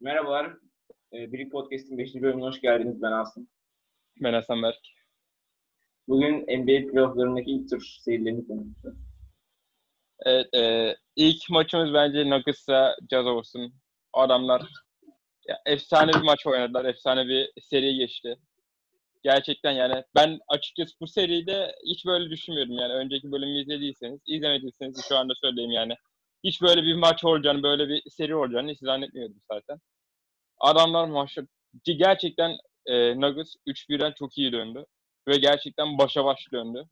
Merhabalar. Ee, Birik Podcast'in 5. bölümüne hoş geldiniz. Ben Asım. Ben Hasan Berk. Bugün NBA playofflarındaki ilk tur serilerini konuşacağız. Evet, e, ilk maçımız bence Nuggets'la Jazz olsun. Adamlar ya, efsane bir maç oynadılar. Efsane bir seri geçti. Gerçekten yani ben açıkçası bu seride hiç böyle düşünmüyordum. Yani önceki bölümü izlediyseniz, izlemediyseniz şu anda söyleyeyim yani. Hiç böyle bir maç olacağını, böyle bir seri olacağını hiç zannetmiyordum zaten. Adamlar maçı gerçekten e, Nuggets 3-1'den çok iyi döndü. Ve gerçekten başa baş döndü.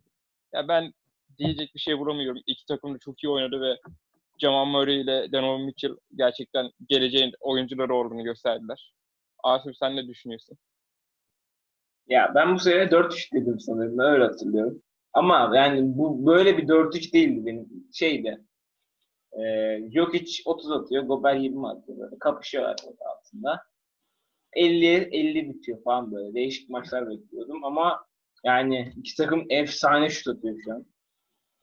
Ya ben diyecek bir şey bulamıyorum. İki takım da çok iyi oynadı ve Jamal Murray ile Donovan Mitchell gerçekten geleceğin oyuncuları olduğunu gösterdiler. Asif sen ne düşünüyorsun? Ya ben bu sene 4-3 dedim sanırım. Öyle hatırlıyorum. Ama yani bu böyle bir 4-3 değildi benim. Şeydi. E, Jokic 30 atıyor. Gober 20 atıyor. Böyle kapışıyorlar orada altında. 50 50 bitiyor falan böyle. Değişik maçlar bekliyordum ama yani iki takım efsane şut atıyor şu an.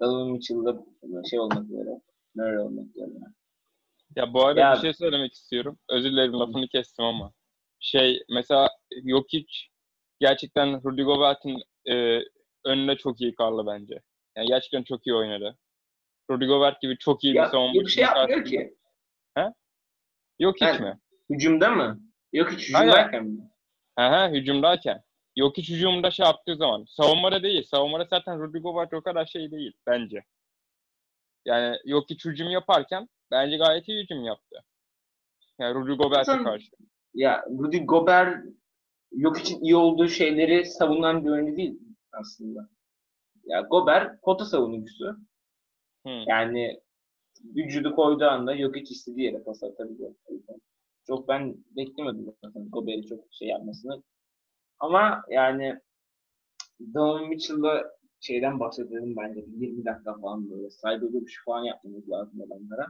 Donovan Mitchell'da şey olmak üzere. Murray olmak üzere. Ya bu arada Ya- bir şey söylemek istiyorum. Özür dilerim lafını kestim ama. Şey mesela Jokic gerçekten Rudy Gobert'in e, önüne çok iyi kaldı bence. Yani gerçekten çok iyi oynadı. Rudy Gobert gibi çok iyi bir Ya, bir şey yapmıyor ki. Yok hiç Yani- mi? Hücumda mı? Yok hiç hücumdayken mi? Aha, hücumdayken. Yok hiç hücumda şey yaptığı zaman. Savunmada değil. Savunmada zaten Rudy Gobert o kadar şey değil bence. Yani yok hiç hücum yaparken bence gayet iyi hücum yaptı. Yani Rudy Gobert'e karşı. Ya Rudy Gobert yok için iyi olduğu şeyleri savunan bir oyuncu değil aslında. Ya Gobert pota savunucusu. Hı. Yani vücudu koyduğu anda yok hiç istediği yere pas atabiliyor. Çok ben beklemedim zaten Gobert'i çok şey yapmasını. Ama yani Donovan Mitchell'la şeyden bahsedelim bence. 20 dakika falan böyle saygı duruşu falan yapmamız lazım adamlara.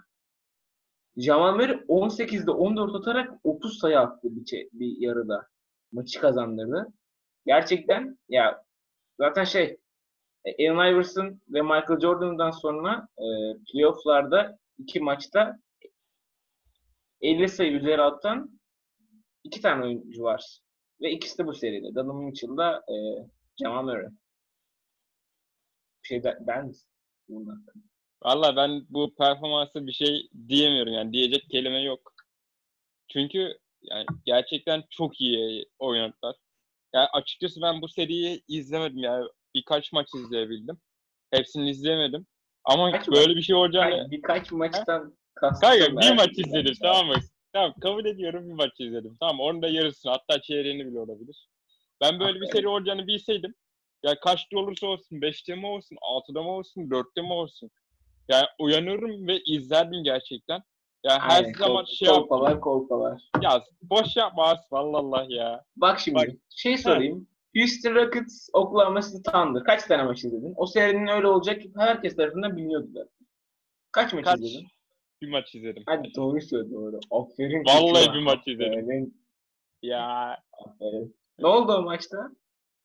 Jamal Murray 18'de 14 atarak 30 sayı attı bir, bir yarıda. Maçı kazandırdı. Gerçekten ya zaten şey Allen Iverson ve Michael Jordan'dan sonra e, playoff'larda iki maçta 50 sayı üzeri atan iki tane oyuncu var. Ve ikisi de bu seride. Donovan Mitchell'da e, Jamal Murray. Bir şey der, der misin? Valla ben bu performansa bir şey diyemiyorum yani diyecek kelime yok. Çünkü yani gerçekten çok iyi oynadılar. Yani açıkçası ben bu seriyi izlemedim yani birkaç maç izleyebildim. Hepsini izleyemedim. Ama Kaç böyle bir şey olacağını Hayır, birkaç maçtan kastım. Kanka bir maç izledim tamam mı? Tamam kabul ediyorum bir maç izledim. Tamam onun da yarısını hatta çeyreğini bile olabilir. Ben böyle bir seri olacağını bilseydim ya kaçta olursa olsun 5'te mi olsun 6'da mı olsun 4'te mi olsun. Yani uyanırım ve izlerdim gerçekten. Ya her Aynen, zaman kol- şey yap kolpalar kolpalar. ya boş yapma Asif vallahi ya. Bak şimdi Bak. şey sorayım. Houston Rockets, Oklahoma City Thunder. Kaç tane maç izledin? O serinin öyle olacak herkes tarafından biliniyordu zaten. Kaç maç Kaç izledin? bir maç izledim. Hadi doğru söyle doğru. Aferin. Vallahi bir maç izledim. Aferin. Ya aferin. Ne oldu o maçta?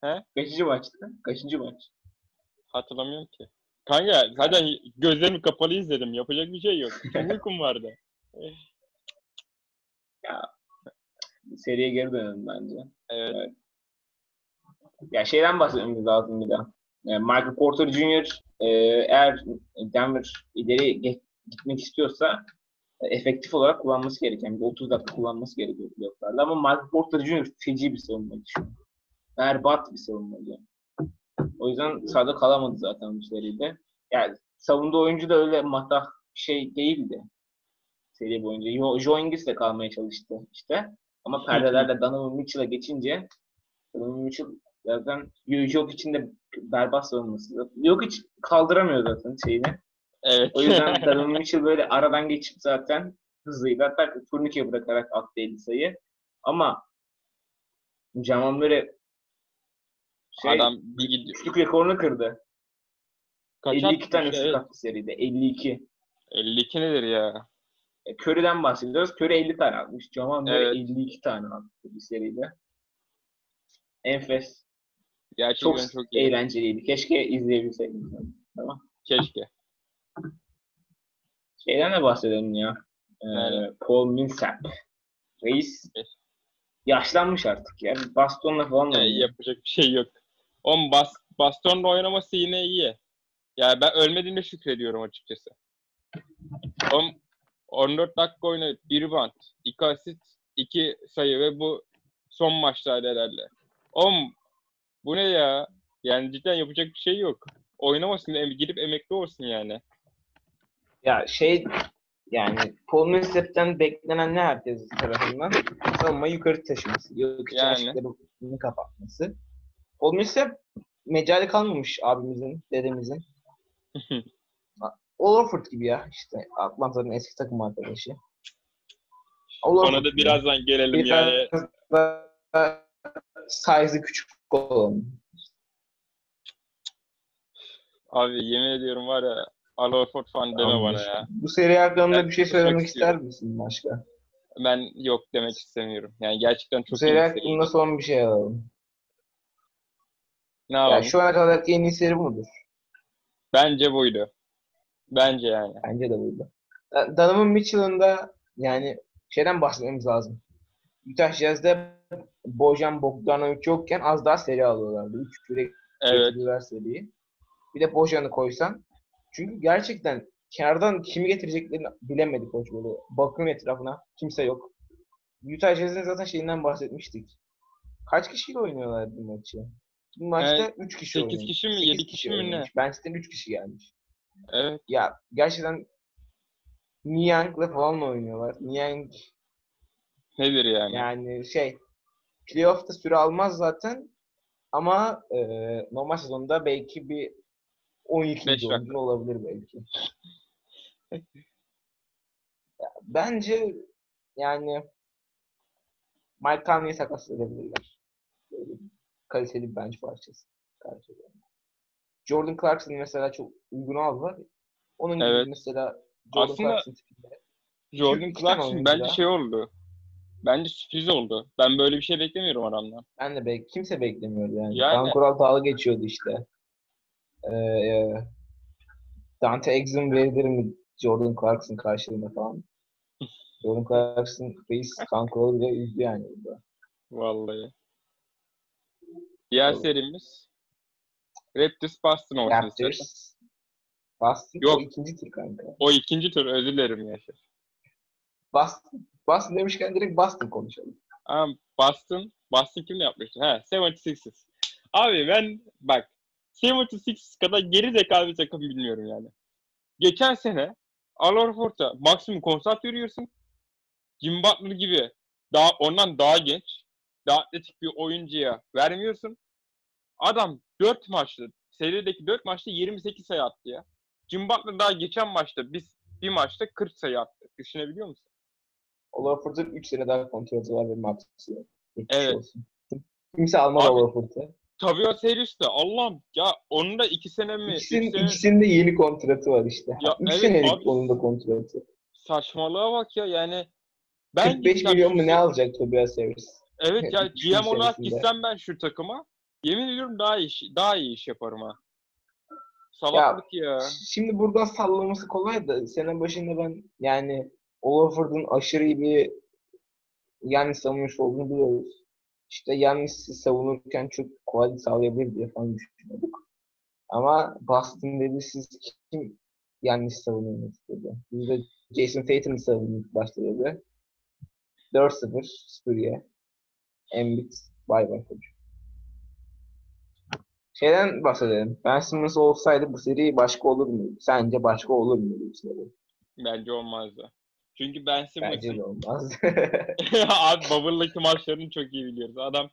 He? Kaçıncı maçtı? Kaçıncı maç? hatırlamıyorum ki. Kanka zaten gözlerimi kapalı izledim. Yapacak bir şey yok. Çok uykum vardı. Seriye geri dönelim bence. Evet. Ya şeyden bahsetmemiz lazım bir daha. Yani Michael Porter Jr. e, eğer Denver ileri gitmek istiyorsa e, efektif olarak kullanması gereken, bir 30 dakika kullanması gerekiyor playofflarda. Ama Michael Porter Jr. feci bir savunmacı. Berbat bir savunmacı. O yüzden sahada kalamadı zaten bu seride. Yani savunduğu oyuncu da öyle matah şey değildi. Seri boyunca. Yo, Joe de kalmaya çalıştı işte. Ama perdelerle Donovan Mitchell'a geçince Donovan Mitchell zaten yok içinde berbat savunması. Yok hiç kaldıramıyor zaten şeyini. Evet. O yüzden Donovan Mitchell böyle aradan geçip zaten hızlıydı. Hatta turnike bırakarak attı 50 sayı. Ama Jamal Murray şey, Adam bir gidiyor. üçlük rekorunu kırdı. Kaç 52 atmış? tane üçlük Evet. attı seride. 52. 52 nedir ya? E, Curry'den bahsediyoruz. Curry 50 tane atmış. Jamal Evet. 52 tane attı bir seride. Enfes. Gerçekten Çok, çok, iyi. eğlenceliydi. Keşke izleyebilseydim. Tamam. Keşke. Şeyden de bahsedelim ya. Ee, Evet. Paul Millsap. Reis yaşlanmış artık yani bastonla falan Yani oynuyor. yapacak bir şey yok. Onun bas, bastonla oynaması yine iyi. Yani ben ölmediğine şükrediyorum açıkçası. On, 14 dakika oynadı. Bir bant, iki asist, iki sayı ve bu son maçtaydı herhalde. Oğlum bu ne ya? Yani cidden yapacak bir şey yok. Oynamasın, em- gidip emekli olsun yani. Ya şey yani Paul Millsap'ten beklenen ne herkes tarafından? Savunmayı yukarı taşıması. Yok Yani. açıklarını kapatması. Paul Millsap mecali kalmamış abimizin, dedemizin. Al Horford gibi ya işte Atlanta'nın eski takım arkadaşı. Al Ona Horford da gibi. birazdan gelelim Biraz yani. da size'ı küçük olan. Abi yemin ediyorum var ya Al Horford falan deme bana ya. Bu seri hakkında bir şey söylemek ister misin başka? Ben yok demek istemiyorum. Yani gerçekten Bu çok iyi seri hakkında son bir şey alalım. Ne Ya yapalım? şu ana kadar en iyi seri bu mudur? Bence buydu. Bence yani. Bence de buydu. Donovan Mitchell'ın da yani şeyden bahsetmemiz lazım. Utah Jazz'de Bojan Bogdanovic yokken az daha seri alıyorlardı. 3 küre Evet. seriyi. Bir de Bojan'ı koysan. Çünkü gerçekten kenardan kimi getireceklerini bilemedi koç böyle. Bakın etrafına. Kimse yok. Utah Jazz'in zaten şeyinden bahsetmiştik. Kaç kişiyle oynuyorlardı bu maçı? Bu maçta Evet, 3 kişi sekiz oynamış. kişi mi, Sekiz yedi kişi mi ne? Bench'ten 3 kişi gelmiş. Evet. Ya gerçekten Niang'la falan oynuyorlar. Niang Nedir yani? yani şey playoff'ta süre almaz zaten ama e, normal sezonda belki bir 12. Beş dakika. oyuncu olabilir belki. Bence yani Mike Conley'i sakatlayabilirler. Kaliteli bir bench parçası. Jordan Clarkson mesela çok uygun aldılar. Onun gibi Evet. mesela Jordan Aslında- Clarkson tipinde. Jordan Clarkson bence şey oldu. Bence sürpriz oldu. Ben böyle bir şey beklemiyorum adamdan. Ben de bek kimse beklemiyordu yani. Yani- Kaan Kural dalga geçiyordu işte. Ee, e, Dante Exum verilir mi Jordan Clarkson karşılığında falan. Jordan Clarkson reis Kaan Kural'ı bile üzdü yani burada. Vallahi. Diğer serimiz Raptors Boston olsun. Raptors. Boston Yok. ikinci tur kanka. O ikinci tur özür dilerim Yaşar. Boston. Boston demişken direkt Boston konuşalım. Ama Boston, Boston kimle yapmıştı? He, 76ers. Abi ben bak 76ers kadar geri zekalı bir takım bilmiyorum yani. Geçen sene Al Horford'a maksimum kontrat veriyorsun. Jim Butler gibi daha ondan daha genç, daha atletik bir oyuncuya vermiyorsun. Adam 4 maçta, serideki 4 maçta 28 sayı attı ya. Jim Butler daha geçen maçta biz bir maçta 40 sayı attı. Düşünebiliyor musun? Olaford'un 3 sene daha kontratı var ve. Geçmiş Evet. olsun. Kimse almaz Abi, Olaford'u. Tabii serisi de Allah'ım ya onun da 2 sene mi? İkisinin, sene- ikisinin de yeni kontratı var işte. Ya 3 evet senelik abi. onun da kontratı. Saçmalığa bak ya yani. Ben 45 gitsem milyon mu ne alacak Tobias Harris? Evet ya GM olarak gitsem ben şu takıma yemin ediyorum daha iyi daha iyi iş yaparım ha. Salaklık ya. Şimdi buradan sallaması kolay da sene başında ben yani Olaford'un aşırı iyi bir Yannis savunucusu olduğunu biliyoruz. İşte Yannis'i savunurken çok kolay sağlayabilir diye falan düşünüyorduk. Ama Boston dedi siz kim Yannis savunuyorsunuz dedi. Biz de Jason Tatum'u savunduk başta dedi. 4-0 Spurrier. Embiid bay bay koç. Şeyden bahsedelim. Ben Simmons olsaydı bu seri başka olur muydu? Sence başka olur muydu bu seri? Bence olmazdı. Çünkü Ben Bence Simmons'ın de olmaz. abi Bubble'daki maçlarını çok iyi biliyoruz. Adam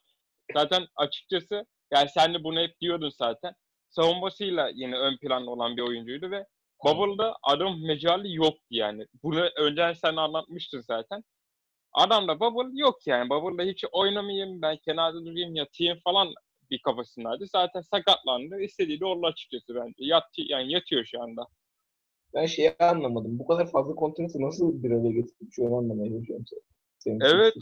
zaten açıkçası yani sen de bunu hep diyordun zaten. Savunmasıyla yine ön planda olan bir oyuncuydu ve Bubble'da adam mecali yoktu yani. Bunu önceden sen anlatmıştın zaten. Adamda Bubble yok yani. Bubble'da hiç oynamayayım, ben kenarda durayım, yatayım falan bir kafasındaydı. Zaten sakatlandı. İstediği de oldu açıkçası bence. Yat, yani yatıyor şu anda. Ben şeyi anlamadım. Bu kadar fazla kontratı nasıl bir araya getirip şu an anlamaya çalışıyorum. Senin Evet.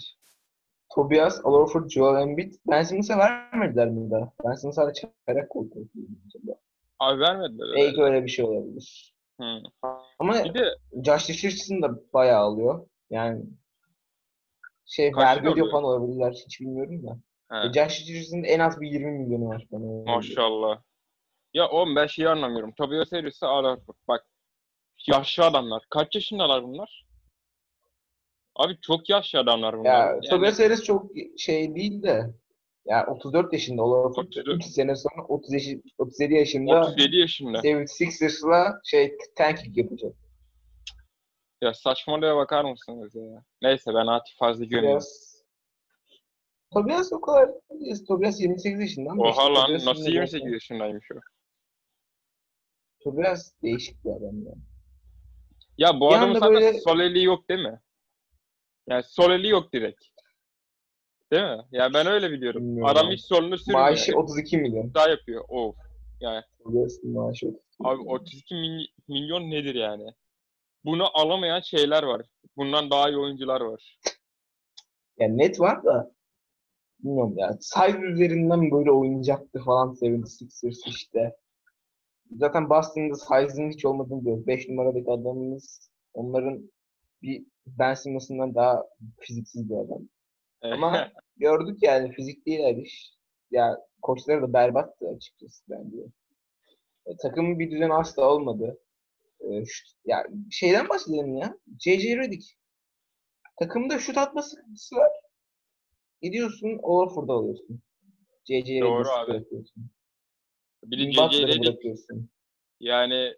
Tobias, Al Horford, Joel Embiid. Ben Simmons'a vermediler mi daha? Ben Simmons'a hala çaylak kontratı. Abi vermediler. Belki öyle bir şey olabilir. Hı. Ama Bir de Josh Richardson da bayağı alıyor. Yani şey vergi ödüyor falan olabilirler. Hiç bilmiyorum da. He. E, Josh Richardson'ın en az bir 20 milyonu var bana. Maşallah. Ya oğlum ben şeyi anlamıyorum. Tobias Harris'e arar. Bak yaşlı adamlar. Kaç yaşındalar bunlar? Abi çok yaşlı adamlar bunlar. Ya Yani Tobias Harris çok şey değil de ya 34 yaşında Olafur 34. 3 sene sonra 30 yaşı, 37 yaşında 37 yaşında. 76ers'la şey tanking yapacak. Ya saçmalığa bakar mısınız ya? Neyse ben Atif fazla görmüyorum. Tobias o kadar. Tobias 28 yaşında işte Oha lan nasıl yine 28 zaten- yaşındaymış o? Tobias değişik bir adam ya. Ya bu adamın zaten böyle- sol eli yok değil mi? Yani sol eli yok direkt. Değil mi? Ya ben öyle biliyorum. Bilmiyorum Adam hiç solunu sürmüyor. Maaşı Hep 32 milyon. daha yapıyor. Of. Yani maaşı 32 abi milyon. 32 mily- milyon nedir yani? Bunu alamayan şeyler var. Bundan daha iyi oyuncular var. Yani net var da bilmiyorum ya. Size üzerinden böyle oynayacaktı falan 76ers işte. Zaten Boston'da size'ın hiç olmadığını biliyoruz. 5 numaradaki adamımız onların bir Ben Simmons'ından daha fiziksiz bir adam. Ama gördük yani fizik değil her iş. Ya koçları da berbattı açıkçası bence. E, takımın bir düzen asla olmadı. E, şut- ya şeyden bahsedelim ya. JJ Redick. Takımda şut atma sıkıntısı var. Gidiyorsun Orford'u alıyorsun. JJ Doğru abi. Bir de Jimmy JJ Butler'ı Redick bırakıyorsun. yani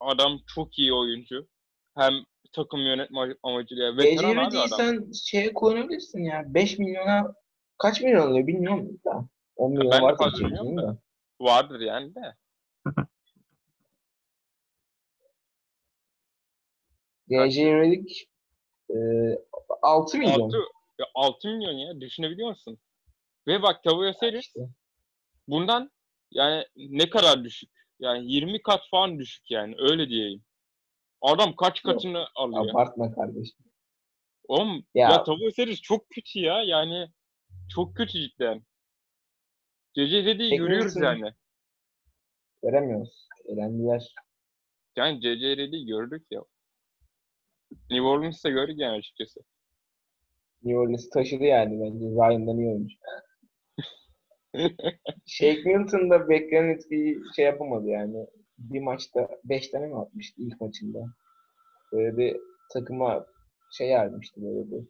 adam çok iyi oyuncu. Hem takım yönetme amacıyla JJ veteran abi Redick'i adam. sen şeye kullanabilirsin ya. 5 milyona kaç milyon alıyor bilmiyorum da. 10 milyon ben de var fazla tabii bilmiyorum JJ'nin da. de. Vardır yani de. JJ Redick e, 6 milyon. 6, ya 6 milyon ya düşünebiliyor musun? Ve bak Harris İşte. bundan yani ne kadar düşük? Yani 20 kat falan düşük yani öyle diyeyim. Adam kaç Yok. katını alıyor? Abartma kardeşim. Oğlum ya, Ya- Tobias Harris çok kötü ya yani çok kötü cidden. CC dediği görüyoruz yani. Veremiyoruz. Elendiler. Yani CC dediği gördük ya. New Orleans'ta gördük yani açıkçası. New Orleans taşıdı yani bence. Zion'dan iyi oyuncu. Shake Milton da beklenen etkiyi şey yapamadı yani. Bir maçta 5 tane mi atmıştı ilk maçında? Böyle bir takıma şey vermişti böyle bir.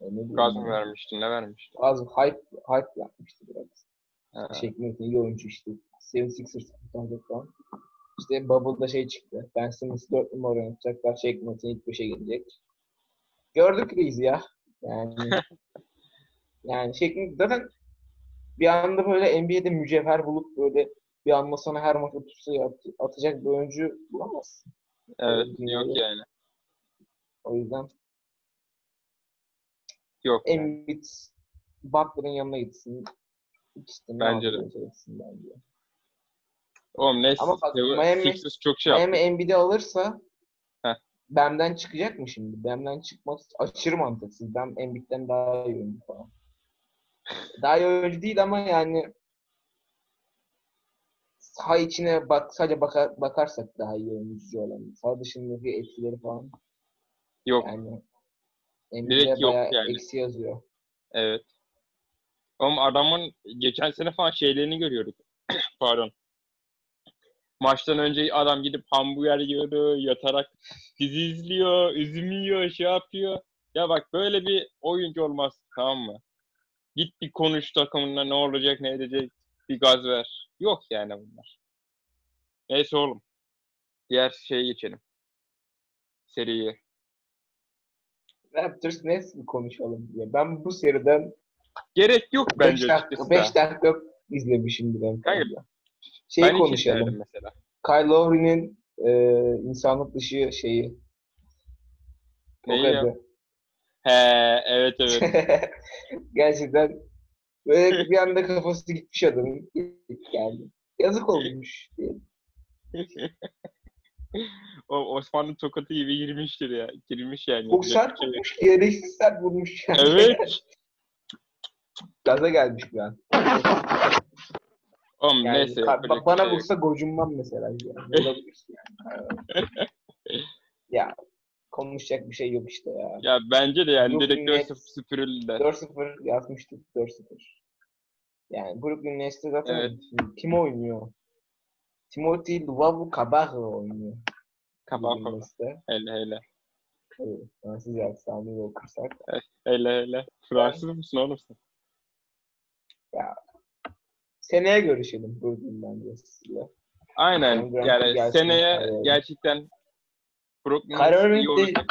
e, diyeyim Gaz mı vermiştin ne vermiştin? Az hype, hype yapmıştı biraz. Ha. Shake Milton iyi oyuncu işte. 76ers kurtaracak falan. İşte Bubble'da şey çıktı. Ben Simmons 4 numara oynatacaklar. Shake Milton ilk 5'e gelecek. Gördük biz ya. Yani yani Shake Milton zaten bir anda böyle NBA'de mücevher bulup böyle bir anda sana her maç 30 sayı at- atacak bir oyuncu bulamazsın. Evet dünyada. yok yani. O yüzden Yok yani. Embiid Butler'ın yanına gitsin. İkisi de ne Bence de. bence. Oğlum neyse. Ama bak, Miami- Sixers çok şey yaptı. Miami Embiid'i alırsa Heh. Bem'den çıkacak mı şimdi? Bem'den çıkmak aşırı mantıksız. Bem Embiid'den daha iyi oyuncu falan. Daha iyi oyuncu değil ama yani saha içine bak sadece bakar, bakarsak daha iyi oyuncu olan. Saha dışındaki etkileri falan Yok yani Direkt yok yani. eksi yazıyor. evet. Oğlum adamın geçen sene falan şeylerini görüyorduk. Pardon. Maçtan önce adam gidip hamburger yiyordu, yatarak dizi izliyor, üzüm yiyor, şey yapıyor. Ya bak böyle bir oyuncu olmaz tamam mı? Git bir konuş takımında ne olacak ne edecek bir gaz ver. Yok yani bunlar. Neyse oğlum. Diğer şeye geçelim. Seriye. Raptors Nets mi konuşalım diye. Ben bu seriden Gerek yok 5 bence dakika, açıkçası 5 da. dakika izlemişimdir en Kanka. Şeyi Ben konuşalım. mesela. Kyle Lowry'nin e, insanlık dışı şeyi. Neyi ya? He evet evet. Gerçekten böyle bir anda kafası gitmiş adamın. Yani yazık olmuş. o Osmanlı tokatı gibi girmiştir ya. Girmiş yani. Çok sert vurmuş. Gereksiz sert vurmuş. Yani. Evet. Gaza gelmiş bir an. Oğlum Yani, neyse. bak bana şey vursa gocunmam mesela. Yani. Yani. ya konuşacak bir şey yok işte ya. Ya bence de yani Brooklyn direkt 4-0 Nets- süpürüldüler. 4-0 yazmıştık 4-0. Yani Brooklyn Nets'te zaten Evet. kim oynuyor? Timothy Luvavu Cabarro oynuyor. Nets'te. Hele hele. Evet, Fransız aksanıyla okursak. Hele hele. Fransız mısın oğlum sen? Seneye görüşelim Brooklyn bence sizinle. Aynen. Yani seneye gerçekten Brooklyn Kyrie Irving de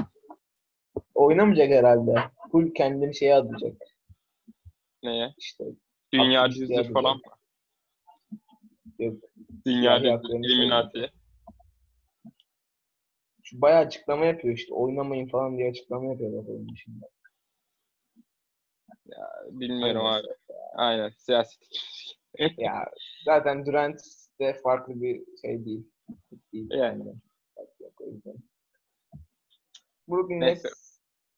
oynamayacak herhalde. Full kendini şeye adayacak. Neye? İşte Dünya yapacak. falan mı? Yok. Dünya haklarını Illuminati. şu bayağı açıklama yapıyor işte. Oynamayın falan diye açıklama yapıyor onun dışında. Bilmiyorum Aynen. abi. Aynen. Siyaset. Ya zaten Durant de farklı bir şey değil. değil Yani. Yüzden. Brooklyn. Nets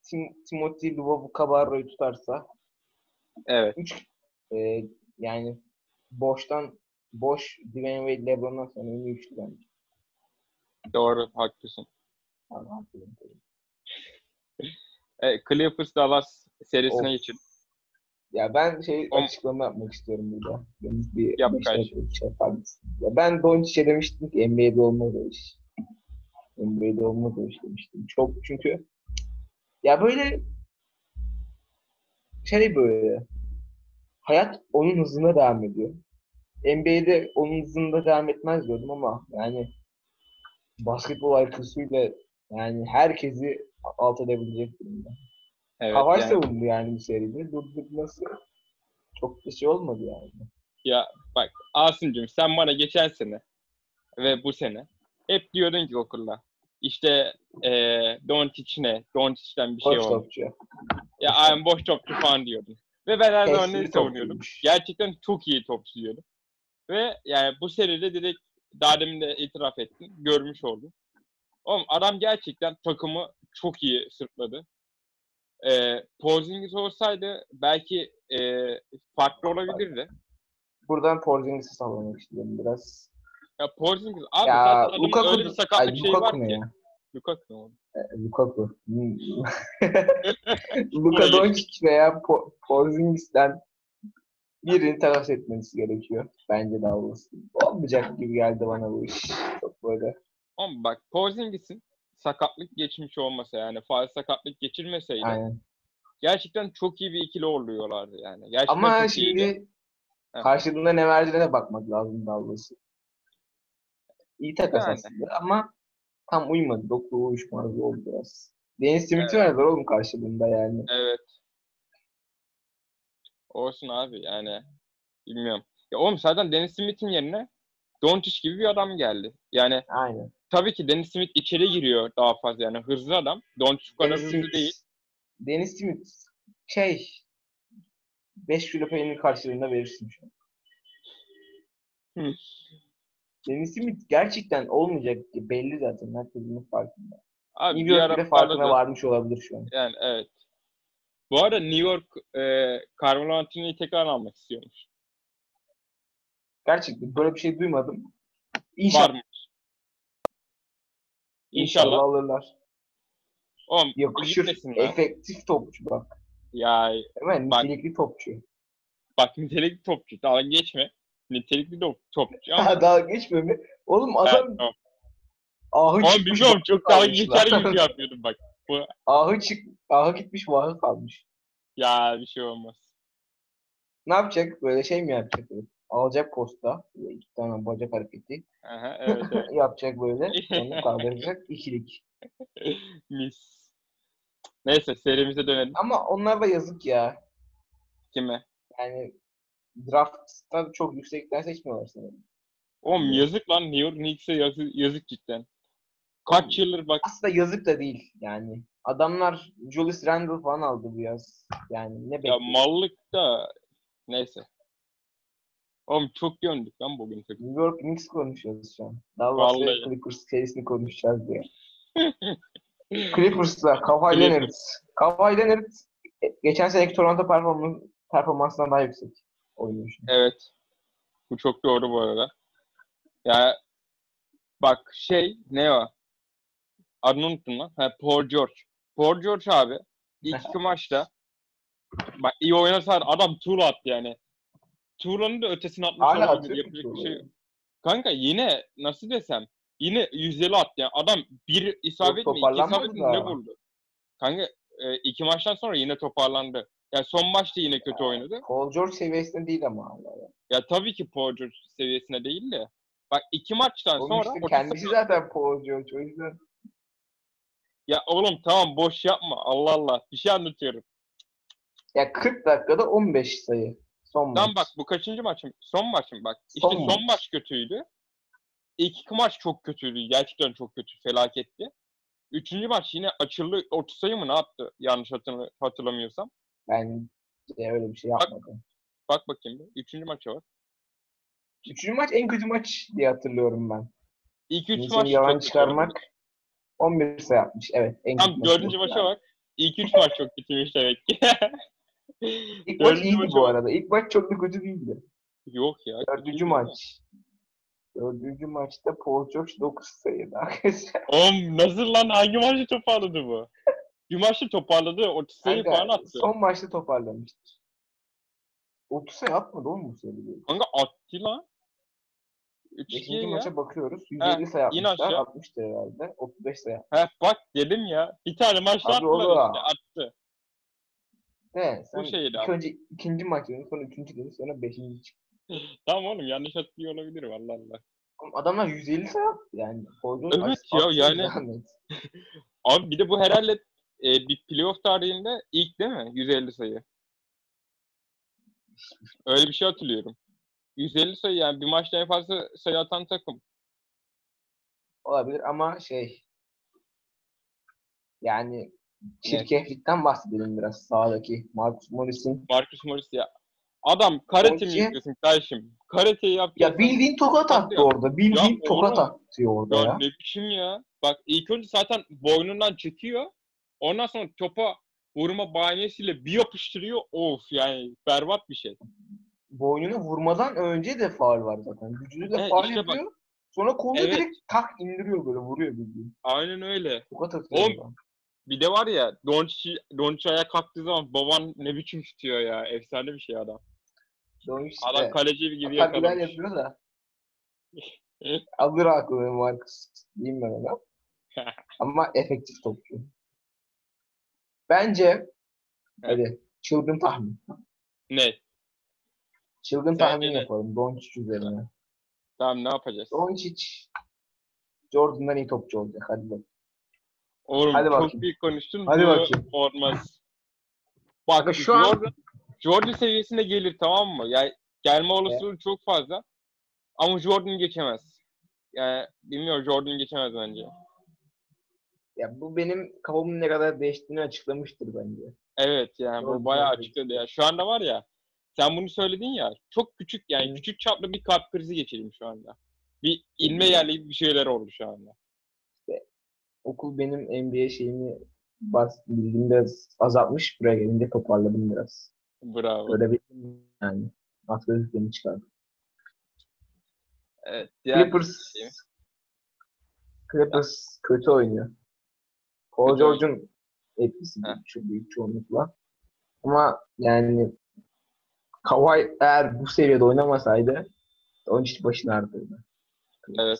Tim, Timothy Luvavu Cabarro'yu tutarsa Evet. 3 yani boştan boş Dwayne Wade LeBron'dan sonra en iyi üçlü bence. Doğru. Haklısın. Tamam. E, Clippers Dallas serisine Of. geçelim. Ya ben şey Om- açıklama yapmak istiyorum burada. Bir Yap kardeşim. şey? Ya ben Doncic'e demiştim ki NBA'de olmaz o iş. NBA'de olmaz o iş demiştim. Çok çünkü ya böyle şey böyle hayat onun hızına devam ediyor. NBA'de onun hızında devam etmez diyordum ama yani basketbol IQ'suyla yani herkesi alt edebilecek durumda. Evet. Kavay yani. savundu yani bu seride. Durdurması çok da şey olmadı yani. Ya bak Asım'cığım sen bana geçen sene ve bu sene hep diyordun ki okulda işte eee Doncic ne? Doncic'ten bir şey Boş olmaz. topçu. Ya aynen boş topçu falan diyordun. Ve ben her zaman neyi savunuyordum? Gerçekten çok iyi topçu diyordum. Ve yani bu seride direkt daha demin de itiraf ettim. Görmüş oldum. Oğlum adam gerçekten takımı çok iyi sırtladı. Ee, Porzingis olsaydı belki e, farklı olabilirdi. Buradan Porzingis'i sallamak istiyorum biraz. Ya Porzingis abi ya zaten Lukaku, öyle bir sakatlık ay, şeyi var Lukaku ki. ne ya? Lukaku oğlum? E, Lukaku. Hmm. Luka Doncic veya Po- Porzingis'ten birini takas etmesi gerekiyor. Bence daha olması. Olmayacak gibi geldi bana bu iş. Çok böyle. Ama bak Porzingis'in sakatlık geçmiş olmasa yani fazla sakatlık geçirmeseydi Aynen. gerçekten çok iyi bir ikili oluyorlardı yani. Gerçekten Ama iyiydi. şimdi Evet. karşılığında ne verdiğine bakmak lazım Dallas'ı. İyi takas Yani. aslında ama tam uymadı. Doklu uyuşmazlığı oldu biraz. Deniz Smith'i verdiler oğlum karşılığında yani. Evet. Olsun abi yani bilmiyorum. Ya oğlum zaten Dennis Smith'in yerine Doncic gibi bir adam geldi. Yani Aynen. tabii ki Dennis Smith içeri giriyor daha fazla yani hızlı adam. Doncic bu kadar hızlı değil. Dennis Smith şey 5 kilo peynir karşılığında verirsin şu an. Hı. Dennis Smith gerçekten olmayacak ki belli zaten. Herkes bunun farkında. Abi New bir York ara bile farkına varmış olabilir şu an. Yani evet. Bu arada New York e, Carmelo Anthony'yi tekrar almak istiyormuş. Gerçekten böyle bir şey duymadım. İnşallah, Varmış. inşallah İnşallah. alırlar. Oğlum Yakışır. Efektif topçu bak. Ya Hemen Bak. nitelikli topçu. bak nitelikli topçu. Dalga geçme. Nitelikli top, topçu ama Daha geçme mi? Oğlum Evet, adam tamam. ahı Oğlum çıkmış. bilmiyorum çok kalmış geçer gibi yapıyordum bak. Ahı çık, ahı gitmiş vahı kalmış. Ya bir şey olmaz. Ne yapacak? Böyle şey mi yapacak? Böyle? Alacak posta. İki tane bacak hareketi. Aha, evet evet. yapacak böyle. Onu kaldıracak. ikilik. Mis. Neyse serimize dönelim. Ama onlar da yazık ya. Kime? Yani draftta çok yüksekten seçmiyorlar sanırım. Oğlum yazık lan New York Knicks'e yazık, yazık cidden. Kaç yıldır bak Aslında yazık da değil yani. Adamlar Julius Randle falan aldı bu yaz. Yani ne ya bekliyor? mallık da neyse. Oğlum çok göndük lan bugün. New York Knicks konuşuyoruz şu an. Dallas ve. Clippers serisini konuşacağız diye. Clippers'la Kawhi. Leonard. Kawhi Leonard geçen seneki Toronto performans, performansından daha yüksek an. Evet. Bu çok doğru bu arada. Ya bak şey ne o? Adını unuttum lan. Ha, Paul George. Paul George abi ilk iki maçta bak iyi oynasa adam tur attı yani. Turan'ın da ötesini atmış Hala olabilir. Yapacak bir şey yok. Kanka yine nasıl desem yine 150 attı yani. Adam bir isabet mi iki isabet mi ne buldu? Kanka e, iki maçtan sonra yine toparlandı. Yani son maçta yine kötü oynadı. Paul George seviyesinde değil ama hala. ya. Ya tabii ki Paul George seviyesine değil de. Bak iki maçtan Onun sonra işte kendisi saha- zaten Paul George o yüzden. Ya oğlum tamam boş yapma. Allah Allah. Bir şey anlatıyorum. Ya 40 dakikada 15 sayı. Son maç. Tamam bak bu kaçıncı maçım? Son maçım bak. İşte Son son, maç. maç kötüydü. İlk iki maç çok kötüydü. Gerçekten çok kötü. Felaketti. Üçüncü maç yine açıldı. 30 sayı mı ne attı? Yanlış hatırla- hatırlamıyorsam. Ben öyle bir şey yapmadım. Bak bakayım bir. Üçüncü maça bak. Üçüncü maç en kötü maç diye hatırlıyorum ben. İlk üç İnsanı maç yalan çok kötü çıkarmak oynadı. 11 sayı atmış. Evet. En kötü maç dördüncü maça bak. İlk üç maç çok kötüymüş demek ki. İlk maç iyiydi bu bak. arada. İlk maç çok da kötü değildi. Yok ya. Dördüncü ya. maç. Dördüncü maçta Paul George 9 sayıda arkadaşlar. Oğlum nasıl lan? Hangi maçta toparladı bu? Bir maçta toparladı. 30 sayı Kanka, falan attı. Son maçta toparlamıştır. 30 sayı atmadı oğlum bu seride. Kanka attı lan. 3 Beşinci ya. maça bakıyoruz. 150 sayı atmışlar. aşağı. 60'tır herhalde. 35 sayı. Heh bak dedim ya. Bir tane maçta oğlum. işte. Attı. Ne? Sen şeydi ilk abi. önce ikinci maç dedin, sonra üçüncü dedin, sonra beşinci çıktı. Tamam oğlum yanlış hatırlıyor olabilirim Allah Allah. Oğlum Adamlar 150 sayı attı yani. George Evet ya, yani-. Abi bir de bu herhalde e, bir playoff tarihinde ilk değil mi? 150 sayı. Öyle bir şey hatırlıyorum. 150 sayı yani bir maçta en fazla sayı atan takım. Olabilir ama şey yani çirkeflikten bahsedelim biraz sağdaki Marcus Morris'in. Marcus Morris ya. Adam karate mi yapıyorsun kardeşim? Karateyi yap. Ya bildiğin tokat attı orada. Bildiğin Ya tokat attı orada Ya ya. ne biçim ya? Bak ilk önce zaten boynundan çekiyor. Ondan sonra topa vurma bahanesiyle bir yapıştırıyor. Of yani berbat bir şey. Boynuna vurmadan önce de faul var zaten. Gücüyle Evet, faul işte bak. yapıyor. Sonra kolunu Evet. direkt tak indiriyor böyle vuruyor bildiğin. Aynen öyle. Tokat atıyor. Oğlum. Bir de var ya Doncic Doncic ayağa kalktığı zaman baban ne biçim tutuyor ya. Efsane bir şey adam. Doncic Adam de kaleci gibi yakalamış. yapıyor da. Alır aklını Marcus. Diyeyim ben ona. Ama efektif topçu. Bence hadi çılgın tahmin. Ne? Çılgın Sence tahmin ne? yapalım Doncic üzerine. Tamam ne yapacağız? Doncic Jordan'dan iyi topçu olacak. Hadi bak. Oğlum Hadi çok bakayım. büyük konuştun. Hadi bu bakayım. Olmaz. Bak şu an- Jordan, seviyesine gelir tamam mı? Yani gelme olasılığı çok fazla. Ama Jordan geçemez. Yani bilmiyorum Jordan geçemez bence. Ya bu benim kafamın ne kadar değiştiğini açıklamıştır bence. Evet yani Jordan bu bayağı açıkladı ya. Şu anda var ya sen bunu söyledin ya çok küçük yani Hı. küçük çaplı bir kalp krizi geçirdim şu anda. Bir ilme yerli bir şeyler oldu şu anda. Okul benim NBA şeyimi bas, bildiğim biraz azaltmış. Buraya gelince toparladım biraz. Bravo. Öyle bir yani. Atletiklerini çıkardım. Evet, Clippers şey. Clippers kötü oynuyor. Paul George'un etkisi çok büyük çoğunlukla. Ama yani Kawhi eğer bu seviyede oynamasaydı onun için başını ağrıtırdı. Evet.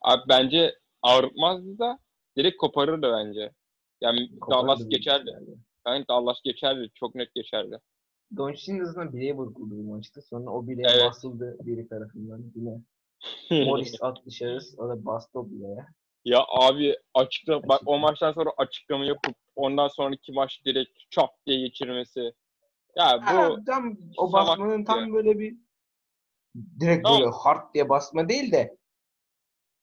Abi bence ağrıtmazdı da direkt koparırdı bence. Yani Kopardı Dallas geçerdi. ihtimalle. Yani Dallas geçerdi. Çok net geçerdi. Doncic'in hızına bileğe vuruldu bu maçta. Sonra o bileğe Evet. basıldı biri tarafından. Yine Morris at dışarı. O da bastı o bileğe. Ya abi açıkla bak o maçtan sonra açıklama yapıp ondan sonraki maç direkt çap diye geçirmesi. Ya bu Ha, tam o basmanın tam ya. böyle bir direkt Tamam. böyle hard diye basma değil de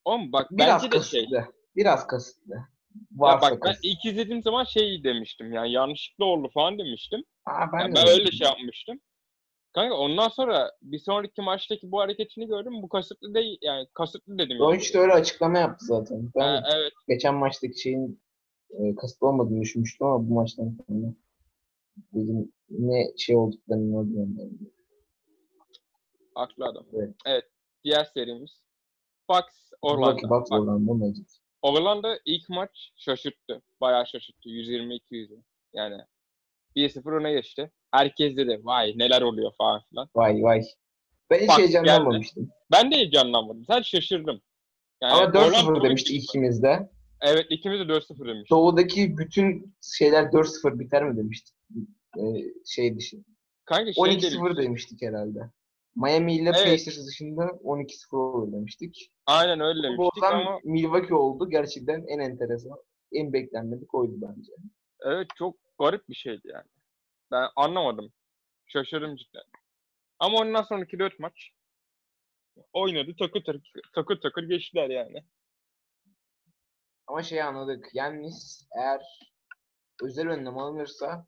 oğlum bak biraz bence de şey. Biraz kasıtlı. Ya Varsa bak ben kasıtlı. ilk izlediğim zaman şey demiştim yani yanlışlıkla oldu falan demiştim. Aa, ben, Ya de ben öyle şey yapmıştım. Kanka ondan sonra bir sonraki maçtaki bu hareketini gördüm. Bu kasıtlı değil yani kasıtlı dedim. yani. Doncic de öyle açıklama yaptı zaten. Ben Ha, evet. geçen maçtaki şeyin e, kasıtlı olmadığını düşünmüştüm ama bu maçtan sonra dedim ne şey olduklarını anladım. Haklı adam. Evet. Evet. Diğer serimiz. Bucks Orlando. Bak Bak, Orlando Magic. Orlando ilk maç şaşırttı. Bayağı şaşırttı. 120-200. Yani 1-0 öne geçti. Herkes dedi vay neler oluyor falan filan. Vay vay. Ben hiç Bak, heyecanlanmamıştım. Ben de heyecanlanmadım. Sadece şaşırdım. Yani Ama 4-0 Orlando- demiştik ikimiz de. Evet ikimiz de 4-0 demiş. Doğudaki bütün şeyler 4-0 biter mi demiştik. Ee, şey dışında. Kanka şey 12-0 demiş. demiştik herhalde. Miami ile Evet. Pacers dışında 12-0 olur demiştik. Aynen öyle demiştik Boston ama Milwaukee oldu. Gerçekten en enteresan. En beklenmedik oydu bence. evet çok garip bir şeydi yani. Ben anlamadım. Şaşırdım cidden. Ama ondan sonraki 4 maç oynadı takır takır, takır takır geçtiler yani. Ama şeyi anladık. Yannis eğer özel önlem alınırsa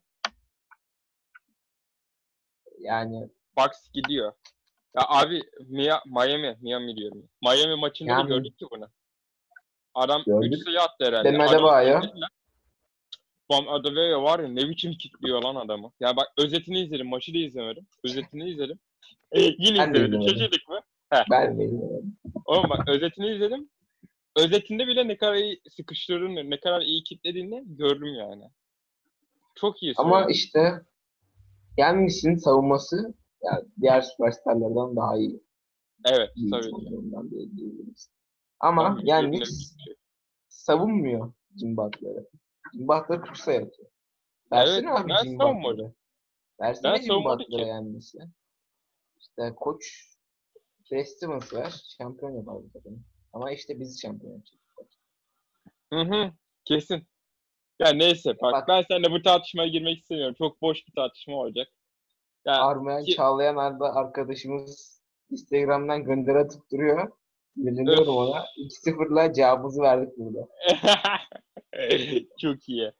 yani Bucks gidiyor. Ya abi Mia, Miami, Miami diyorum. Miami maçında da Yani- gördük ki bunu. Adam Gördük. 3 sayı attı herhalde. Demede kitlediler. Bam Adebayo var ya ne biçim kitliyor lan adamı. Ya bak özetini izledim. Maçı da izlemedim. Özetini izledim. E, yine Ben de izlemedim. Şaşırdık mı? ben bilmiyorum. Oğlum bak özetini izledim. Özetinde bile ne kadar iyi sıkıştırdığını, ne kadar iyi kitlediğini gördüm yani. Çok iyi. Ama söyledi. işte Yannis'in savunması yani diğer süperstarlardan daha iyi. Evet iyi tabii ki. Ama Tabii, Yannis şey. savunmuyor Jim Butler'ı. 40 sayı atıyor. Versene Evet, abi ben. Butler'ı. Versene ki. Yannis'e. İşte koç Stevens ver. Şampiyon yapar bu takımı. Ama işte bizi şampiyon yapacak. Hı hı. Kesin. Ya neyse bak, Bak- ben seninle bu tartışmaya girmek istemiyorum. Çok boş bir tartışma olacak. Ya Armayan ki- Çağlayan Arda arkadaşımız Instagram'dan gönderi atıp duruyor. Biliniyorum Öf. ona. 2-0'la cevabımızı verdik burada. çok iyi.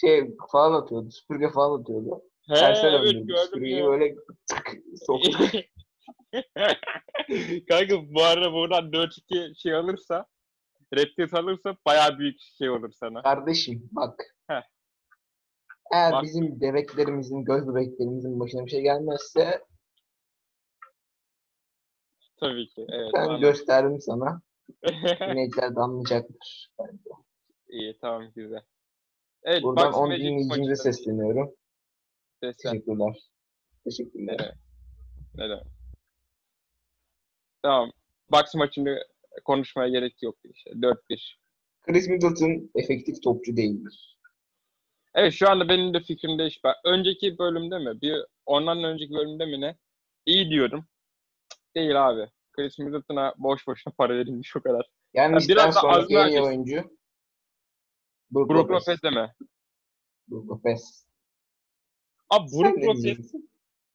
Şey falan atıyordu. Süpürge falan atıyordu. He Terse evet döndürdü. Süpürgeyi böyle tık soktu. Kanka bu arada buradan 4-2 şey alırsa Raptors alırsa bayağı büyük şey olur sana. Kardeşim bak. Heh. Eğer Bak. bizim bebeklerimizin, göz bebeklerimizin başına bir şey gelmezse Tabii ki. Evet. ben anladım. gösterdim sana. Dinleyiciler de anlayacaktır. İyi tamam güzel. Evet, Buradan Bucks 10 Magic dinleyicimize sesleniyorum. Seslen. Teşekkürler. Teşekkürler. Evet. Ne demek. Tamam. Bucks maçını konuşmaya gerek yok işte. 4-1. Chris Middleton efektif topçu değildir. Evet şu anda benim de fikrim değiş. Ben önceki bölümde mi? Bir ondan önceki bölümde mi ne? İyi diyordum. Değil abi. Chris Middleton'a boş boşuna para verilmiş o kadar. Yani Ya işten biraz da sonraki en iyi oyuncu Brook Brook Lopez. Lopez deme. Brook Lopez. Abi Sen Brook ne Lopez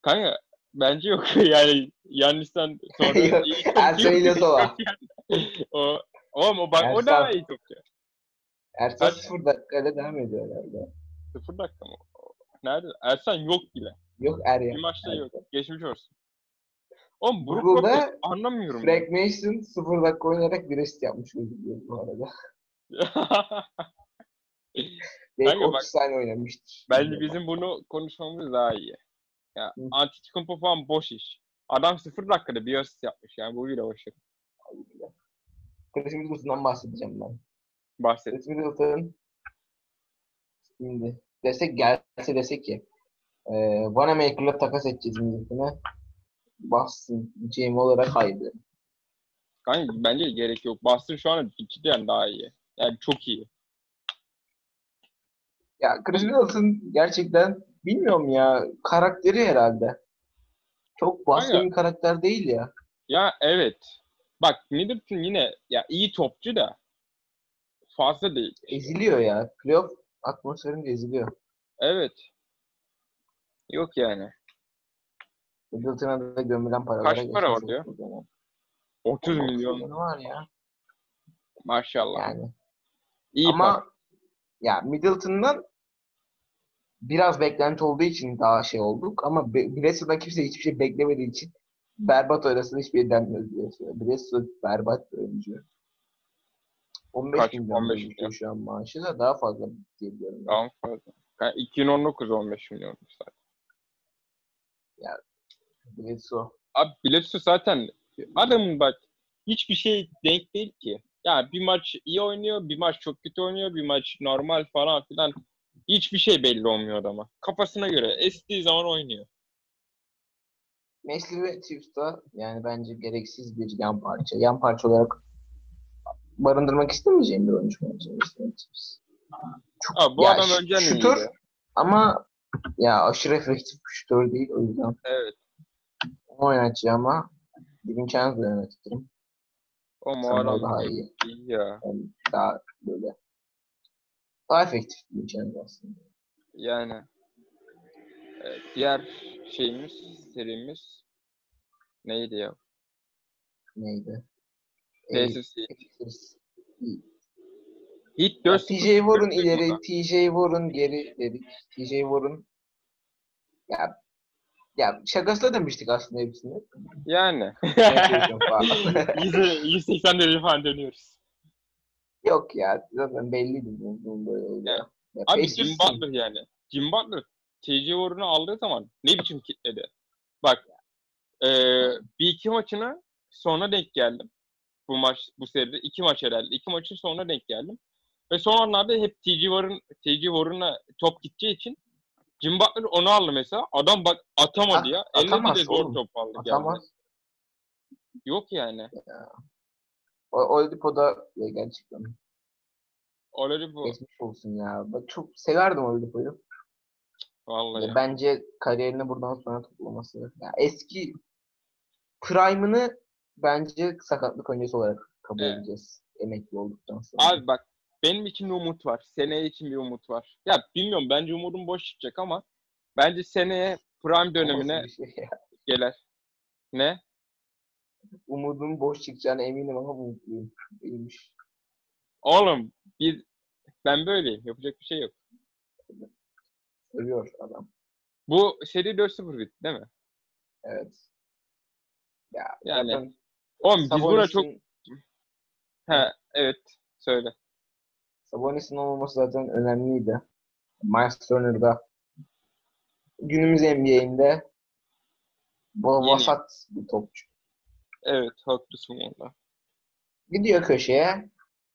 kanka bence yok yani Yannis'ten sonra yok. İlyasova. o oğlum o bak o Ersan. daha iyi topçu. Ersan Hadi. 0 dakikayla devam ediyor herhalde. Sıfır dakika mı? Nerede? Ersan yok bile. Yok er ya. Bir maçta yok. Geçmiş olsun. Oğlum Brook Google'da Lopez anlamıyorum. Frank Mason 0 dakika oynayarak bir rest yapmış gözüküyor bu arada. Belki Kanka 30 bak- saniye oynamıştır. Bence bizim bunu konuşmamız daha iyi. Ya Hı. Antetokounmpo falan boş iş. Adam sıfır dakikada bir asist yapmış yani bu bile başarı. Chris Middleton'dan bahsedeceğim ben. Bahset. Chris Middleton şimdi desek gelse desek ki e, Wanamaker'la takas edeceğiz Middleton'a bassın GM olarak derim. Kanka bence gerek yok. Boston şu an cidden daha iyi. Yani çok iyi. Ya Chris Middleton gerçekten bilmiyorum ya karakteri herhalde. Çok baskın bir karakter değil ya. Ya evet. Bak Middleton yine ya iyi topçu da fazla değil. Eziliyor ya. Playoff atmosferinde eziliyor. Evet. Yok yani. Middleton'a da gömülen paralara Kaç para var zaman. 30 Otuz milyon var ya. maşallah. Yani. iyi Ama para. ya Middleton'dan biraz beklenti olduğu için daha şey olduk ama Bledsoe'dan kimse hiçbir şey beklemediği için berbat oynasın hiçbir şey denmez. Bledsoe berbat bir oyuncu. 15 Kaç? milyon 15 gözüküyor milyon. şu an maaşı da daha fazla diye biliyorum. ben. Tamam fazla. Yani 2019 15 milyon zaten. Bledsoe. Abi Bledsoe zaten adamın bak hiçbir şey denk değil ki. ya bir maç iyi oynuyor, bir maç çok kötü oynuyor, bir maç normal falan filan. Hiçbir şey belli olmuyor adama. Kafasına göre estiği zaman oynuyor. Mesli ve da yani bence gereksiz bir yan parça. Yan parça olarak barındırmak istemeyeceğim bir oyuncu bence. Çok, Ha, bu ya adam ş- önceden şutör iyiydi. ama ya aşırı efektif bir şutör değil o yüzden Evet. Onu oynatacağım ama Devin Chance'la oynatırım. O Muharrem daha iyi. iyi. ya. Yani daha böyle daha efektif Devin Chance aslında. Yani evet, diğer şeyimiz, serimiz neydi ya? Neydi? Ya, 4 TJ Warren ileri, TJ Warren geri dedik. TJ Warren ya ya şakasına demiştik aslında hepsini. Yani. Ne yapıyorsun falan. 180 derece falan dönüyoruz. Yok ya zaten belliydi bunun, böyle olacağı. Ya. Abi Jim Butler yani. Jim Butler TJ Warren'ı aldığı zaman ne biçim kitledi. Bak eee bir iki maçına sonra denk geldim. Bu maç bu seride iki maç herhalde. İki maçın sonra denk geldim. Ve son anlarda hep TJ Warren TJ Warren'a top gideceği için Jim Butler onu aldı mesela. Adam bak atamadı At- ya. Eline atamaz bile zor oğlum. top aldı geldi. Atamaz. Yok yani. O, Oladipo'da ya gerçekten bu. geçmiş olsun ya. Bak çok severdim Oladipo'yu. Vallahi. Ya bence kariyerini buradan sonra toplaması. Ya eski prime'ını bence sakatlık öncesi olarak kabul Evet. edeceğiz. Emekli olduktan sonra. Abi bak benim için bir umut var. Seneye için bir umut var. Ya bilmiyorum bence umudum boş çıkacak ama bence seneye prime dönemine şey gelir. Ne? Umudum boş çıkacağına eminim ama umutluyum. İyiymiş. Oğlum biz ben böyleyim. Yapacak bir şey yok. Seviyor adam. Bu seri 4-0 bitti değil mi? Evet. Ya Yani zaten biz buna çok... He evet. Söyle. Sabonis'in olmaması zaten önemliydi. Miles Turner'da günümüz NBA'inde bu vasat bir topçu. Evet haklısın valla. Gidiyor köşeye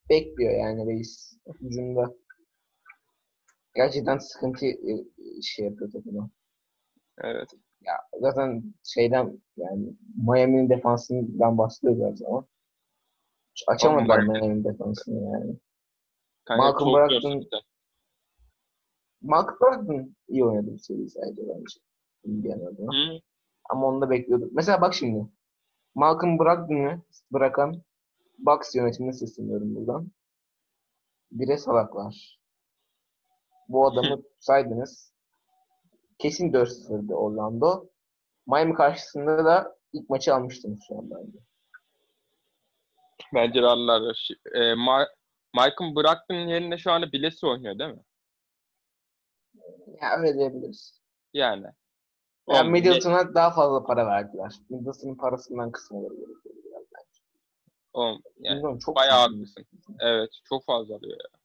bekliyor yani reis hücumda. Gerçekten sıkıntı e, şey yapıyor takıma. Evet. Ya zaten şeyden yani Miami'nin defansından bahsediyoruz her zaman. Hiç açamadılar Miami'nin defansını yani. Kanka Malcolm Brogdon-. Mark Brogdon iyi oynadı bu seri sadece bence. Indiana adına. Ama onu da bekliyorduk. Mesela bak şimdi. Malcolm Brogdon'u bırakan Bucks yönetimine sesleniyorum buradan. Bire salaklar. Bu adamı saydınız. Kesin 4-0'dı Orlando. Miami karşısında da ilk maçı almıştınız şu an bence. Bence de alırlar. E, Ma- Malcolm Brogdon'un yerine şu anda Bilesi oynuyor değil mi? Ya öyle diyebiliriz. Yani. Yani Oğlum, Middleton'a daha fazla para verdiler. Middleton'ın parasından kısmaları gerekiyor. Oğlum yani Bilmiyorum, çok bayağı haklısın. Evet, çok fazla alıyor ya.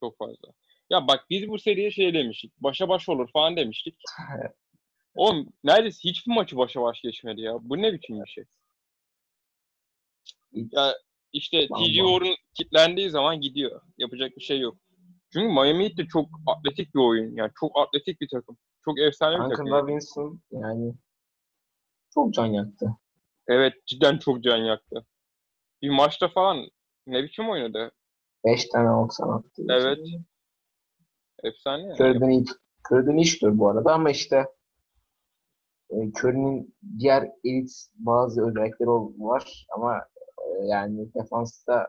Çok fazla. Ya bak biz bu seriye şey demiştik. Başa baş olur falan demiştik. Oğlum neredeyse hiçbir maçı başa baş geçmedi ya. Bu ne biçim bir şey? Ya işte. TG Warren kilitlendiği zaman gidiyor. Yapacak bir şey yok. Çünkü Miami Heat de çok atletik bir oyun. Yani çok atletik bir takım. Çok efsane bir Duncan takım. Robinson yani çok can yaktı. Evet cidden çok can yaktı. Bir maçta falan ne biçim oynadı? 5 tane 90 attı. Evet. Efsane yani. Curry'den iyi, Curry'den iyi şutör bu arada ama işte e, Curry'nin diğer elit bazı özellikleri var ama yani defansta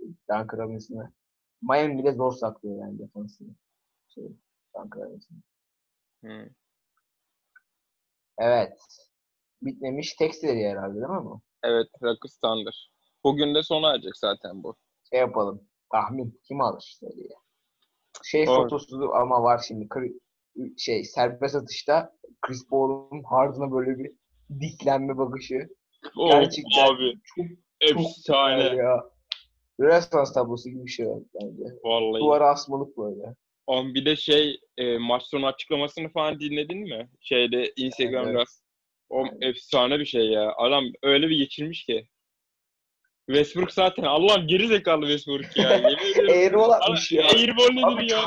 Duncan Robinson'ı Miami bile zor saklıyor yani defansını. Şey, Duncan Robinson. Hı. Evet. Bitmemiş tek seri herhalde değil mi bu? Evet, Rakı Thunder. Bugün de sona erecek zaten bu. Şey yapalım. Tahmin. Kim alır seriyi? Şey Doğru. fotosu ama var şimdi. Şey serbest atışta Chris Paul'un Harden'a böyle bir diklenme bakışı. Oh, Gerçekten abi çok efsane. ya. Rönesans tablosu gibi bir şey var bence. Vallahi. Duvara asmalık böyle. Oğlum bir de şey e, maç sonu açıklamasını falan dinledin mi? Şeyde Instagram'da. Evet. O efsane bir şey ya. Adam öyle bir geçirmiş ki. Westbrook zaten Allah'ım geri zekalı Westbrook ya. Airball atmış ya. Airball nedir ya?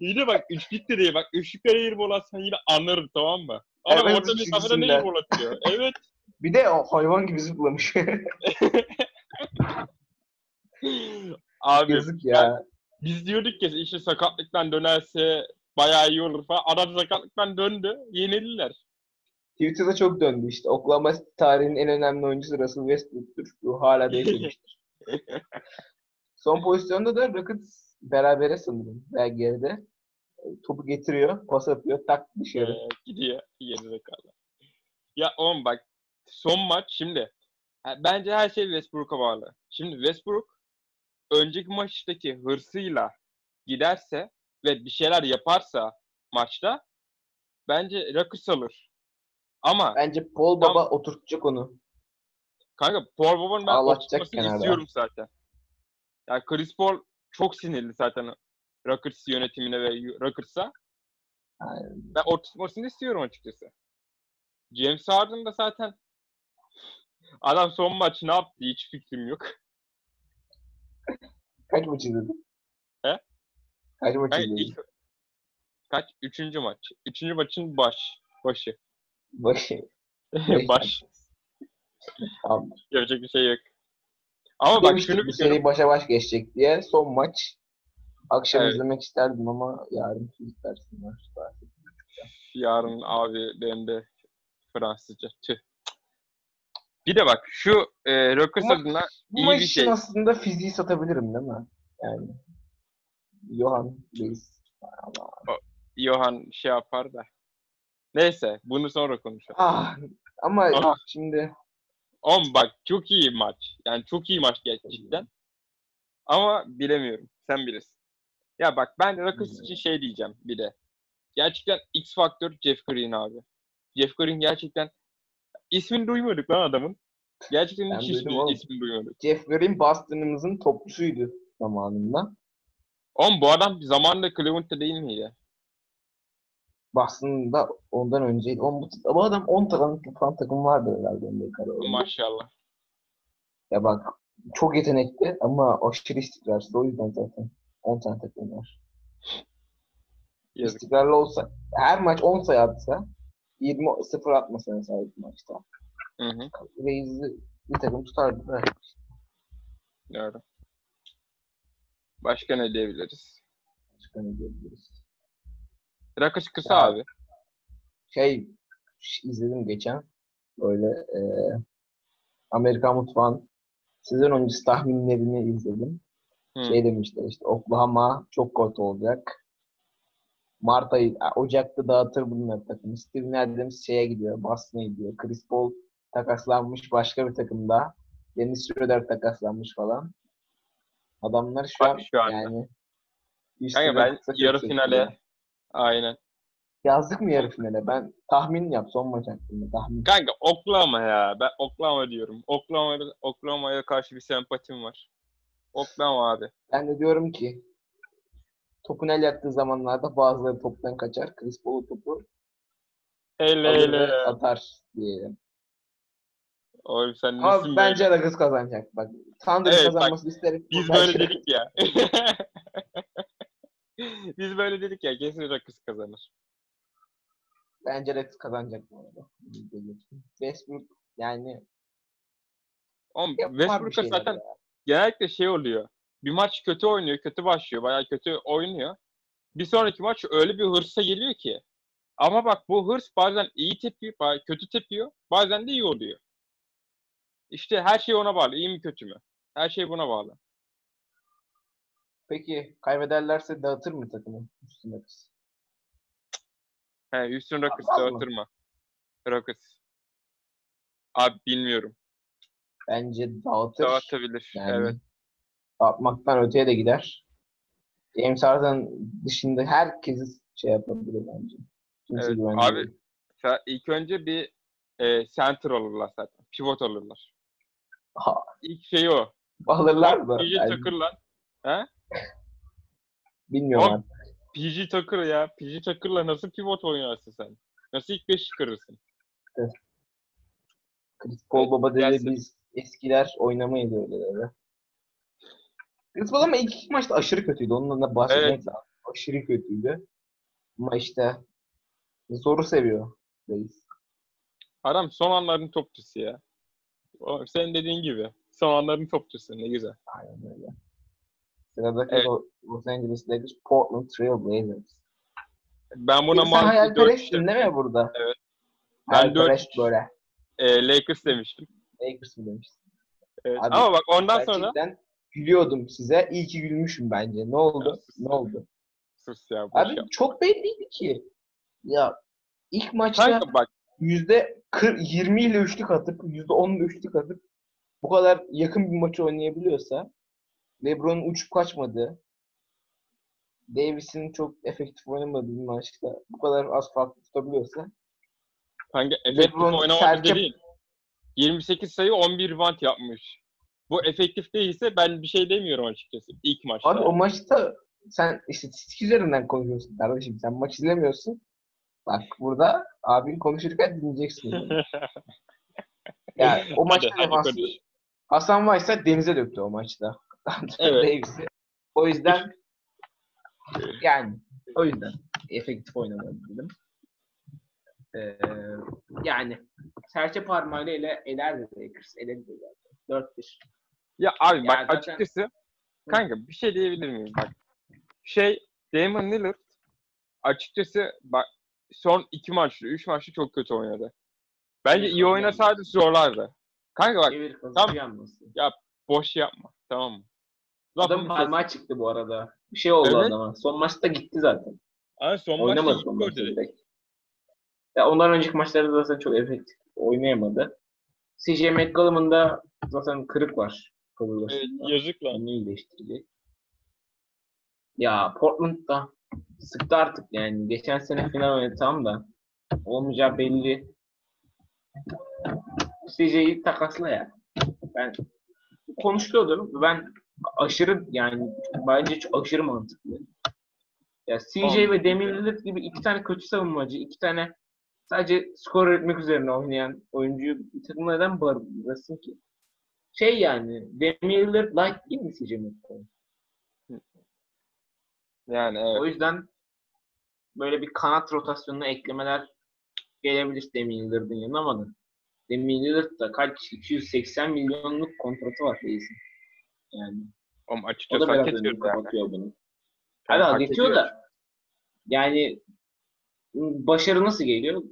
yine bak üçlük de değil. Bak üçlükten airball atsan yine anlarım tamam mı? Adam Evet, orta mesafeden üçlüsünden. airball atıyor. Evet. Bir de o hayvan gibi zıplamış. Abi Yazık ya. biz diyorduk ya işte sakatlıktan dönerse bayağı iyi olur falan. Adam sakatlıktan döndü. Yenildiler. Twitter'da çok döndü işte. Oklahoma tarihinin en önemli oyuncusu Russell Westbrook'tur. Bu hala değişmemiştir. Son pozisyonda da Rockets berabere sanırım. Veya geride. Topu getiriyor, pas atıyor, tak dışarı. Ee, gidiyor gerizekalı. Ya oğlum bak son maç şimdi bence her şey Westbrook'a bağlı. Şimdi Westbrook önceki maçtaki hırsıyla giderse ve bir şeyler yaparsa maçta bence Rockets alır. Ama Bence Paul Baba oturtacak onu. kanka Paul Boba'nın ben Ağlatacak oturtmasını kenarda. istiyorum zaten. Yani Chris Paul çok sinirli zaten Rockets yönetimine ve Rockets'a. Aynen. Ben oturtmasını istiyorum açıkçası. James Harden da zaten adam son maç ne yaptı hiç fikrim yok. Kaç maç izledin? He? Kaç maç izledin? ilk, kaç? Üçüncü maç. Üçüncü maçın baş. Başı. Başı. Baş. Tamam. Yapacak bir şey yok. Ama bak Demiştik şunu biliyorum. seri başa baş geçecek diye. Son maç. Akşam Evet. izlemek isterdim ama yarın fizik dersim var. Yarın abi benim de Fransızca. Tüh. Bir de bak şu e, Ama- adına İyi bir şey. aslında fiziği satabilirim değil mi? Yani. Johan. Ama, Johan şey yapar da. Neyse bunu sonra konuşalım. ah, ama Ah. şimdi Oğlum bak çok iyi maç. Yani çok iyi maç gerçekten. Ama bilemiyorum. Sen bilirsin. Ya bak ben Rockets için şey diyeceğim bir de. Gerçekten X faktör Jeff Green abi. Jeff Green gerçekten ismini duymadık lan adamın. Gerçekten hiç ismini, ismini duymadık. Jeff Green Boston'ımızın topçusuydu zamanında. Oğlum bu adam zamanında Cleveland'da değil miydi? Boston'da ondan önceydi. On, bu, adam 10 tane falan takım vardı herhalde kararında. Maşallah. Ya bak çok yetenekli ama aşırı istikrarsız. O yüzden zaten 10 tane takım var. Yazık. İstikrarlı olsa her maç 10 sayı atsa 20 0 atmasa mesela bir maçta. Hı hı. Reis'i bir takım tutardı da. Doğru. Başka ne diyebiliriz? Başka ne diyebiliriz? Rockets kısa Ya, abi. Şey izledim geçen. Böyle e, Amerikan Mutfağı'nın sezon öncesi tahminlerini izledim. Hı. Şey demişler işte Oklahoma çok kötü olacak. Mart ayı, Ocak'ta dağıtır bunlar takımı. Steven Adams şeye gidiyor, Boston'a gidiyor. Chris Paul takaslanmış başka bir takımda. Dennis Schroeder takaslanmış falan. Adamlar şu Bak an şu anda. yani Kanka ben yarı finale ya. aynen. Yazdık mı yarı finale? Ben tahmin yap son maç hakkında tahmin. Kanka Oklahoma ya. Ben Oklahoma diyorum. Oklahoma'ya Oklahoma'ya karşı bir sempatim var. Oklahoma abi. Ben de diyorum ki topun el yattığı zamanlarda bazıları toptan kaçar. Chris Paul topu Hele alır hele. ve atar diye. Oğlum sen Ama nesin bence böyle? Nuggets kazanacak. Bak Thunder Evet, bak, kazanmasını isterim. Biz Bence- böyle dedik ya. Biz böyle dedik ya. Kesin Rockets kazanır. Bence Nuggets kazanacak bu arada. Westbrook yani Oğlum yapar bir Westbrook'a şeyler zaten ya. Genellikle şey oluyor. Bir maç kötü oynuyor, kötü başlıyor, bayağı kötü oynuyor. Bir sonraki maç öyle bir hırsa geliyor ki. Ama bak bu hırs bazen iyi tepiyor, bazen kötü tepiyor, bazen de iyi oluyor. İşte her şey ona bağlı, iyi mi kötü mü? Her şey buna bağlı. Peki kaybederlerse dağıtır mı takımı? Houston Nuggets? He, Houston Rockets dağıtır mı? Rockets. Abi bilmiyorum. Bence dağıtır. Dağıtabilir. Yani Evet. Dağıtmaktan öteye de gider. James Harden dışında herkesi şey yapabilir bence. Kimse Evet, abi İlk önce bir e, center alırlar zaten. Pivot alırlar. Ha, İlk şey o. alırlar mı? PG Yani Tucker'la. He? bilmiyorum. PG Tucker ya. PG Tucker'la nasıl pivot oynarsın sen? Nasıl ilk beş çıkarırsın? Chris Paul Evet, Baba dedi biz Eskiler oynamaydı. Chris Paul ama ilk iki maçta aşırı kötüydü. Onunla da bahsetmek Evet. lazım. Aşırı kötüydü. Ama işte zoru seviyor reis. Adam son anların topçusu ya. O, senin dediğin gibi. Son anların topçusu. Ne güzel. Aynen öyle. Sıradaki Evet. Los Angeles Lakers Portland Trail Blazers. Ben buna Sen hayalperestsin değil mi burada? Evet. Ben dört- Hayalperest böyle. e, Lakers demiştim. Lakers mı demiştin? Evet. Abi, Ama bak ondan sonra Gerçekten gülüyordum size. İyi ki gülmüşüm bence. Ne oldu? Ya, Ne oldu? sus ya Abi yap. çok belliydi ki. Ya ilk maçta Kanka bak yüzde 40, 20 ile üçlük atıp yüzde 10 ile üçlük atıp bu kadar yakın bir maçı oynayabiliyorsa LeBron'un uçup kaçmadığı Davis'in çok efektif oynamadığı bir maçta bu kadar az farklı tutabiliyorsa kanka efektif oynamadı serçe- değil. 28 sayı 11 rebound yapmış. Bu efektif değilse ben bir şey demiyorum açıkçası ilk maçta. abi o maçta sen istatistik üzerinden konuşuyorsun kardeşim. Sen maç izlemiyorsun. Bak burada abin konuşurken dinleyeceksin. Yani o maçta Hadi, hadi. Hasan Weiss'a denize döktü o maçta. Evet. O yüzden yani o yüzden efektif oynamadı dedim. Ee, yani serçe parmağıyla ele, elerdi Lakers. De zaten. 4-1. Ya abi bak Yani zaten- açıkçası kanka bir şey diyebilir miyim bak. Şey Damon Lillard açıkçası bak son iki maçta, üç maçta çok kötü oynadı. Bence Evet, iyi oynasaydı zorlardı. Kanka bak tam- yanması. boş yapma tamam mı? Adam Lafımı kes. parmağı çıktı bu arada. Bir şey oldu Evet. adama. Son maçta gitti zaten. Abi son maçta Oynamadı maçta direkt. Ya ondan önceki maçlarda zaten çok efektif oynayamadı. CJ McCollum'un da zaten kırık var. Evet, yazık lan. Onu iyileştirecek. Ya Portland da sıktı artık yani. Geçen sene final oynadı tamam da olmayacağı belli. CJ'yi takasla ya. Ben konuşuyordum. Ben aşırı yani bence çok aşırı mantıklı. Ya CJ Tamam. ve Lillard gibi iki tane kötü savunmacı, iki tane sadece skor üretmek üzerine oynayan oyuncuyu bir takımda neden barındırırsın ki? Şey yani Lillard light değil mi CJ McCollum? Yani evet. O yüzden böyle bir kanat rotasyonuna eklemeler gelebilir Lillard'ın yanına ama da Lillard da kaç 280 milyonluk kontratı var reisin. Yani o açıkçası hak ediyor yani. bunu. Hadi hak ediyor. da yani başarı nasıl geliyor?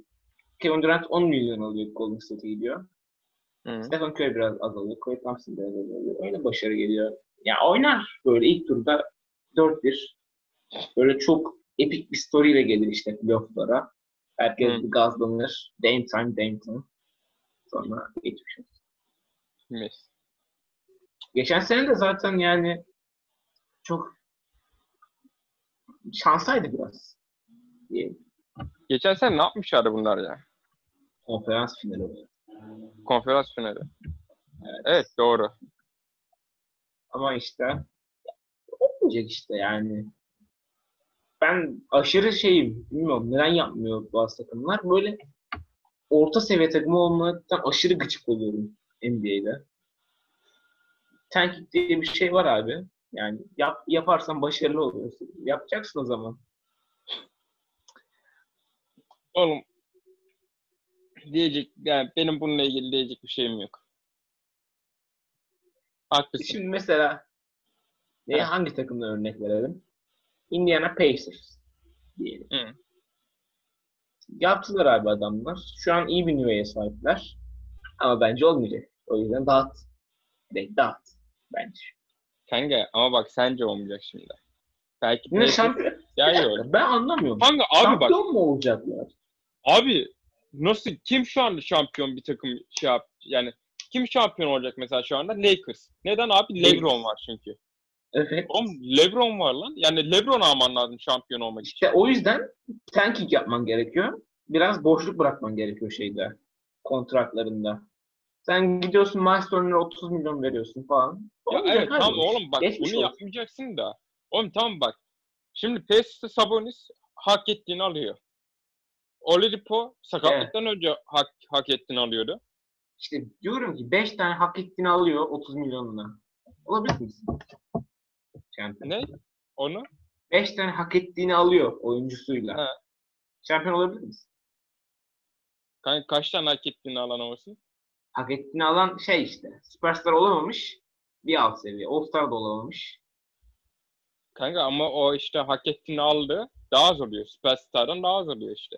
Kevin Durant 10 milyon alıyor Golden State'e gidiyor. Hı. Stephen Curry biraz azalıyor. Clay Thompson biraz azalıyor. Öyle başarı geliyor. Ya oynar böyle ilk turda 4-1. Böyle çok epik bir story ile gelir işte playoff'lara. Herkes bir gazlanır. Dame time, Dame time. Sonra geçmiş olsun. Mis. Geçen sene de zaten yani çok şansaydı biraz. Diyelim. Geçen sene ne yapmışlardı bunlar ya? Konferans finali. Konferans finali. Evet. Evet doğru. Ama işte olmayacak işte yani. Ben aşırı şeyim, bilmiyorum neden yapmıyor bazı takımlar. Böyle orta seviye takımı olmaktan aşırı gıcık oluyorum NBA'de. Tanking diye bir şey var abi. Yani yap, yaparsan başarılı oluyorsun. Yapacaksın o zaman. Oğlum diyecek yani benim bununla ilgili diyecek bir şeyim yok. Haklısın. Şimdi mesela ne, Evet. hangi takımda örnek verelim? Indiana Pacers diyelim. Hı. Yaptılar abi adamlar. Şu an iyi bir nüveye sahipler. Ama bence olmayacak. O yüzden dağıt. Direkt dağıt. Bence. Kanka ama bak sence olmayacak şimdi. Belki Pacers- şampiyon. Ya Ben anlamıyorum. Kanka abi bak şampiyon mu olacaklar? abi nasıl kim şu anda şampiyon bir takım şey yap yani kim şampiyon olacak mesela şu anda? Lakers. Neden abi? LeBron var çünkü. Evet. Oğlum LeBron var lan. Yani LeBron alman lazım şampiyon olmak için. İşte o yüzden tanking yapman gerekiyor. Biraz boşluk bırakman gerekiyor şeyde. Kontratlarında. Sen gidiyorsun Miles Turner'a 30 milyon veriyorsun falan. Ya evet abi. tamam oğlum bak Geçmiş bunu olsun. yapmayacaksın da. Oğlum tamam bak. Şimdi Pacers'te Sabonis hak ettiğini alıyor. Oladipo sakatlıktan önce hak, hak ettiğini alıyordu. İşte diyorum ki 5 tane hak ettiğini alıyor 30 milyonuna. Olabilir misin? Şampiyon. Ne? Onu? 5 tane hak ettiğini alıyor oyuncusuyla. Ha. Şampiyon olabilir misin? Kanka kaç tane hak ettiğini alan olsun? Hak ettiğini alan şey işte. Süperstar olamamış. Bir alt seviye. All-Star da olamamış. Kanka ama o işte hak ettiğini aldı. Daha az oluyor. Superstar'dan daha az oluyor işte.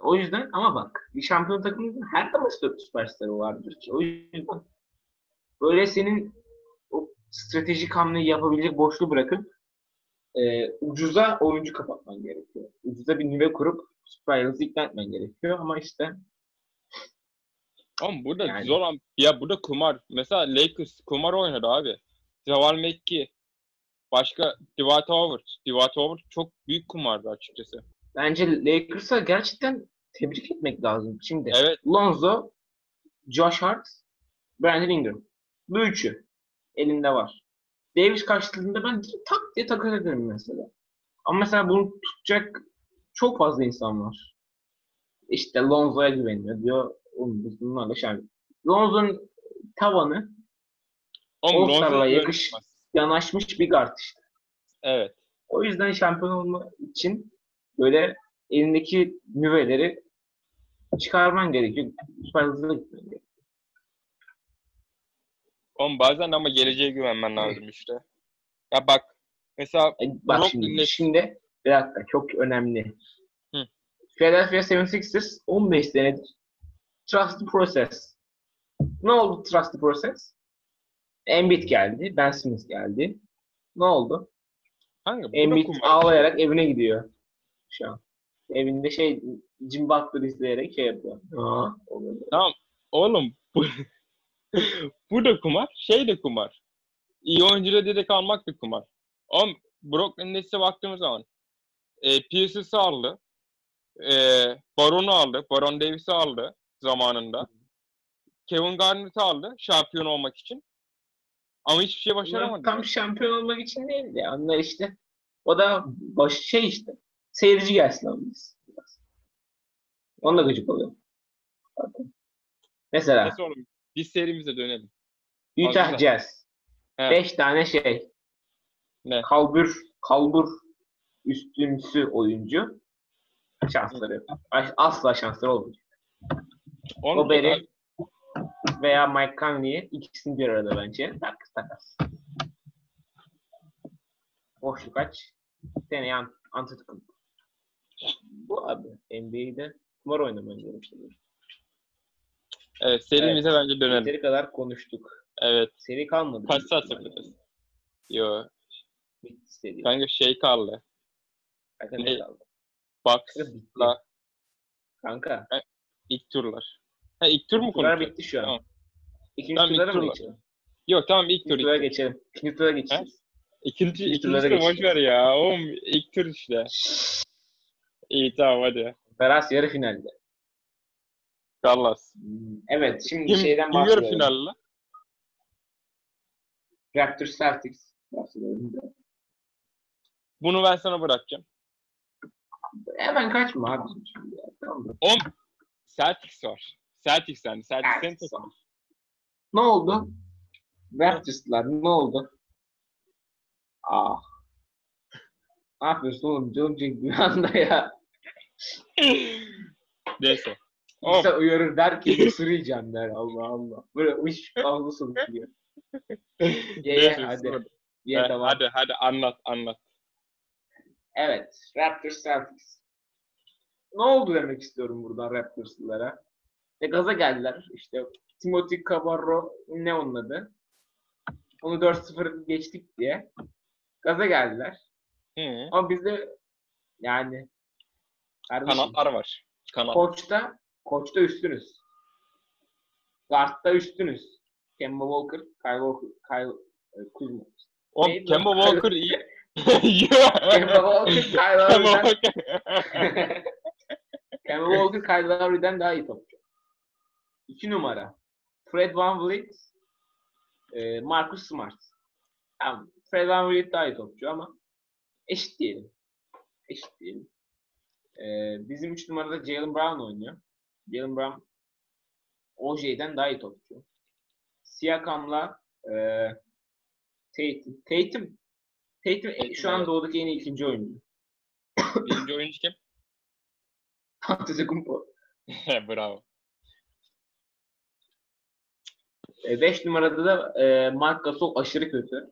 O yüzden ama bak bir şampiyon takımının her zaman süper- süperstarı vardır ki. O yüzden böyle senin o stratejik hamleyi yapabilecek boşluğu bırakıp e, ucuza oyuncu kapatman gerekiyor. Ucuza bir nüve kurup Süper Yıldız'ı ikna etmen gerekiyor ama işte Ama burada Yani- zor an- ya burada kumar. Mesela Lakers kumar oynadı abi. Javal McGee. Başka Dwight Howard. Dwight Howard çok büyük kumardı açıkçası. bence Lakers'a gerçekten tebrik etmek lazım. Şimdi Evet. Lonzo, Josh Hart, Brandon Ingram. Bu üçü elinde var. Davis karşılığında ben tak diye takas ederim mesela. Ama mesela bunu tutacak çok fazla insan var. İşte Lonzo'ya güveniyor diyor. Biz bunlarla şampiyon. Lonzo'nun tavanı All-Star'la yakış- yanaşmış bir guard işte. Evet. O yüzden şampiyon olma için böyle elindeki nüveleri çıkarman gerekiyor. Süper hızlı gitmen gerekiyor. Oğlum bazen ama geleceğe güvenmen lazım işte. Ya bak mesela E, Bak şimdi, Nets- şimdi bir dakika çok önemli. Hı. Philadelphia 76ers 15 senedir trust the process. Ne oldu trust the process? Embiid geldi, Ben Simmons geldi. Ne oldu? da Embiid ağlayarak evine gidiyor şu an. Evinde şey Jim Butler izleyerek şey yapıyor. Aa. Tamam. Oğlum bu, bu da kumar. Şey de kumar. İyi oyuncuları direkt almak da kumar. Oğlum Brooklyn Nets'e baktığımız zaman e, Pierce'ı aldı. E, Baron'u aldı. Baron Davis'i aldı zamanında. Kevin Garnett'ı aldı şampiyon olmak için. Ama hiçbir şey Bunlar başaramadı. tam şampiyon olmak için değildi. Onlar işte o da baş şey işte. Seyirci gelsin abi biz. Onunla gıcık oluyor. Mesela Neyse oğlum biz serimize dönelim. Utah. Jazz. He. Beş tane şey. Ne? Kalbur, kalbur üstünsü oyuncu. Şansları yok. As- Asla şansları olmayacak. Oğlum, Goberi veya Mike Conley'i ikisini bir arada bence. Takas takas. Boşluk aç. Seneye ant Antetokounmpo. Bu abi. NBA'de kumar oynaman gerekiyor. Evet serimize bence dönelim. Yeteri kadar konuştuk. Evet. Seri kalmadı. Kaç saat yapacağız? Yo. Bitti seri. Kanka şey kaldı. Kanka ne- ne kaldı? Bucks Kanka. La. Kanka. ilk turlar. Ha ilk tur mu Turlar konuşacağız? bitti şu an. Tamam. İkinci Tamam, ilk turlara mı turlar. geçelim? Yok tamam ilk tur. İkinci turlara geçelim. İkinci tura geçeceğiz. İkinci, İkinci ikinci tur boş ver ya. Oğlum ilk tur işte. İyi tamam hadi. Beras yarı finalde. Dallas. Evet şimdi Kim, şeyden kim yarı bahsedelim. finalde? lan? Raptors Celtics. Bunu ben sana bırakacağım. Hemen kaçma abi şimdi ya. Tamam mı? Oğlum Celtics var. Celtics yani. Celtics senin takımın. Ne oldu? Raptors'lar ne oldu? Ah. Ne yapıyorsun oğlum? Canım çekti bir anda ya. Neyse. Oğlum, İnsan uyarır der ki ısıracağım der. Allah Allah. Böyle uç ağzı sokuyor. Ye ye hadi. Ye Ha, tamam. Hadi hadi anlat anlat. Evet. Raptors Celtics. Ne oldu demek istiyorum buradan Raptors'lara. Ve gaza geldiler. İşte Timothy Cabarro ne onun adı? Onu 4-0 geçtik diye. Gaza geldiler. Hı. Ama bizde yani kardeşim, Kanatlar var. Kanat. koçta koçta üstünüz. Guard'da üstünüz. Kemba Walker, Kyle Walker, Kyle e, Kuzma. Neydi Kemba? Walker iyi. Kemba Walker, Kyle Lowry'den. Kemba Walker, Kyle Lowry'den daha iyi topçu. İki numara. Fred VanVleet, e, Marcus Smart. Tamam. Fred VanVleet daha iyi topçu ama eşit diyelim. Eşit diyelim. E, bizim üç numarada Jalen Brown oynuyor. Jalen Brown OJ'den daha iyi topçu. Siakam'la e, Tatum. Tatum. Tatum e, şu an doğudaki en iyi ikinci oyuncu. Birinci oyuncu kim? Antetokounmpo. Bravo. 5 numarada da e, Marc Gasol aşırı kötü.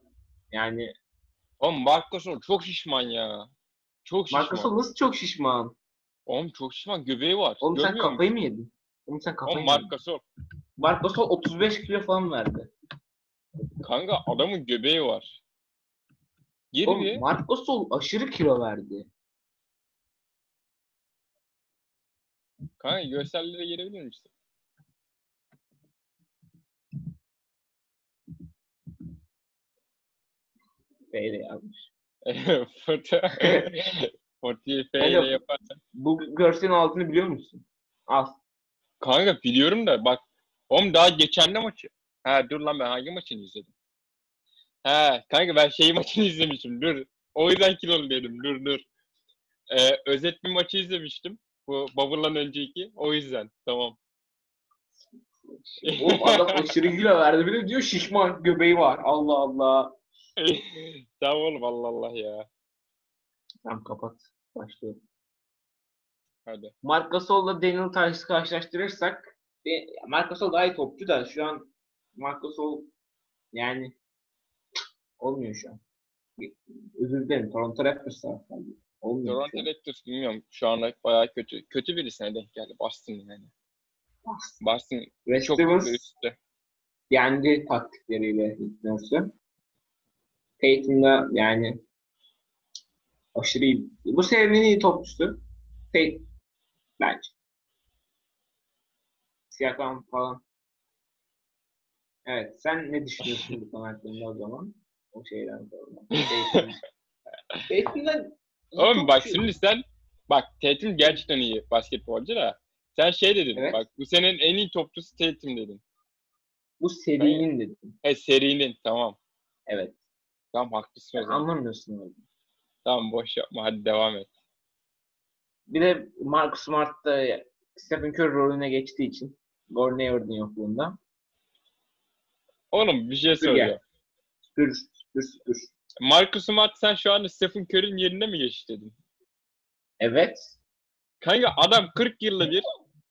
Yani Oğlum Marc Gasol çok şişman ya. Çok şişman. Marc Gasol nasıl çok şişman? Oğlum çok şişman. Göbeği var. Oğlum sen Görmüyor musun? kafayı mı yedin? Oğlum sen kafayı Oğlum mı yedin? Gasol. Marc Gasol 35 kilo falan verdi. Kanka adamın göbeği var. Gir Oğlum. Marc Gasol aşırı kilo verdi. Kanka gösterlere girebilir misin? Böyle yazmış. Foto. Fotoyu F ile yaparsan. Bu görselin altını biliyor musun? Al. Kanka biliyorum da bak. Oğlum daha geçen de maçı. Ha dur lan ben hangi maçını izledim? Ha kanka ben şey maçını izlemişim. Dur. O yüzden kilolu dedim. Dur dur. Ee, özet bir maçı izlemiştim. Bu Bubble'dan önceki. O yüzden. Tamam. Oğlum adam aşırı kilo verdi. Bir de diyor şişman göbeği var. Allah Allah. tamam oğlum Allah Allah ya. Tamam kapat. Başlıyorum. Hadi. Marc Gasol'la Daniel Tice'ı karşılaştırırsak e, Marc Gasol daha iyi topçu da şu an Marc Gasol yani olmuyor şu an. Özür dilerim. Toronto Raptors tarafından. Olmuyor Toronto an. Raptors bilmiyorum. Şu anda bayağı kötü. Kötü birisine denk geldi. Boston yani. Boston Brad çok üstte. yendi taktikleriyle hikmetse. Tatum'da yani aşırı iyi. Bu senenin en iyi topçusu. Tatum. Bence. Siakam falan. Evet. Sen ne düşünüyorsun bu konu hakkında o zaman? O şeyden sonra. Tatum. Tatum'da iyi Oğlum bak şimdi sen bak Tatum gerçekten iyi basketbolcu da sen şey dedin Evet. bak bu senin en iyi topçusu Tatum dedin. Bu serinin dedim. He serinin tamam. Evet. Tamam haklısın zaman. Anlamıyorsun orada. Tamam boş yapma hadi devam et. Bir de Marcus Smart da Stephen Curry rolüne geçtiği için Gordon Hayward'ın yokluğunda. Oğlum bir şey soracağım. Süpür, süpür, süpür. Marcus Smart sen şu anda Stephen Curry'nin yerine mi geçti dedin? Evet. Kanka adam 40 yılda bir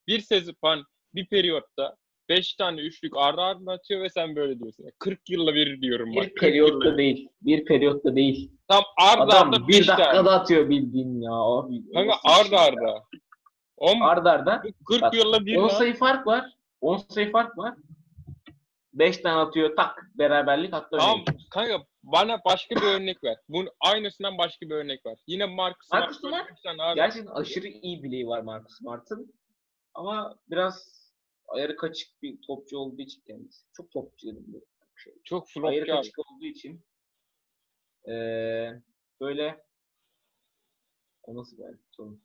bir sezon bir periyotta 5 tane üçlük arda arda atıyor ve sen böyle diyorsun. 40 yılda bir diyorum bak. Bir 40 yılda periyotta değil. Bir periyotta değil. Tam arda Adam arda bir 5 tane. dakikada atıyor bildiğin ya. Abi, Kanka nasıl bir arda şey ya? Oğlum Arda arda. bu 40 Bak, yılda bir 10 lan. sayı fark var. 10 sayı fark var. 5 tane atıyor tak beraberlik hatta Tamam bir. kanka bana başka bir örnek ver. Bunun aynısından başka bir örnek ver. Yine Marcus Marcus Smart. Gerçekten aşırı iyi bileği var Marcus Smart'ın. Ama biraz ayarı kaçık bir topçu olduğu için kendisi. Çok topçu dedim bu. Çok Ayarı flopçu abi. kaçık olduğu için eee böyle o nasıl bir sorun?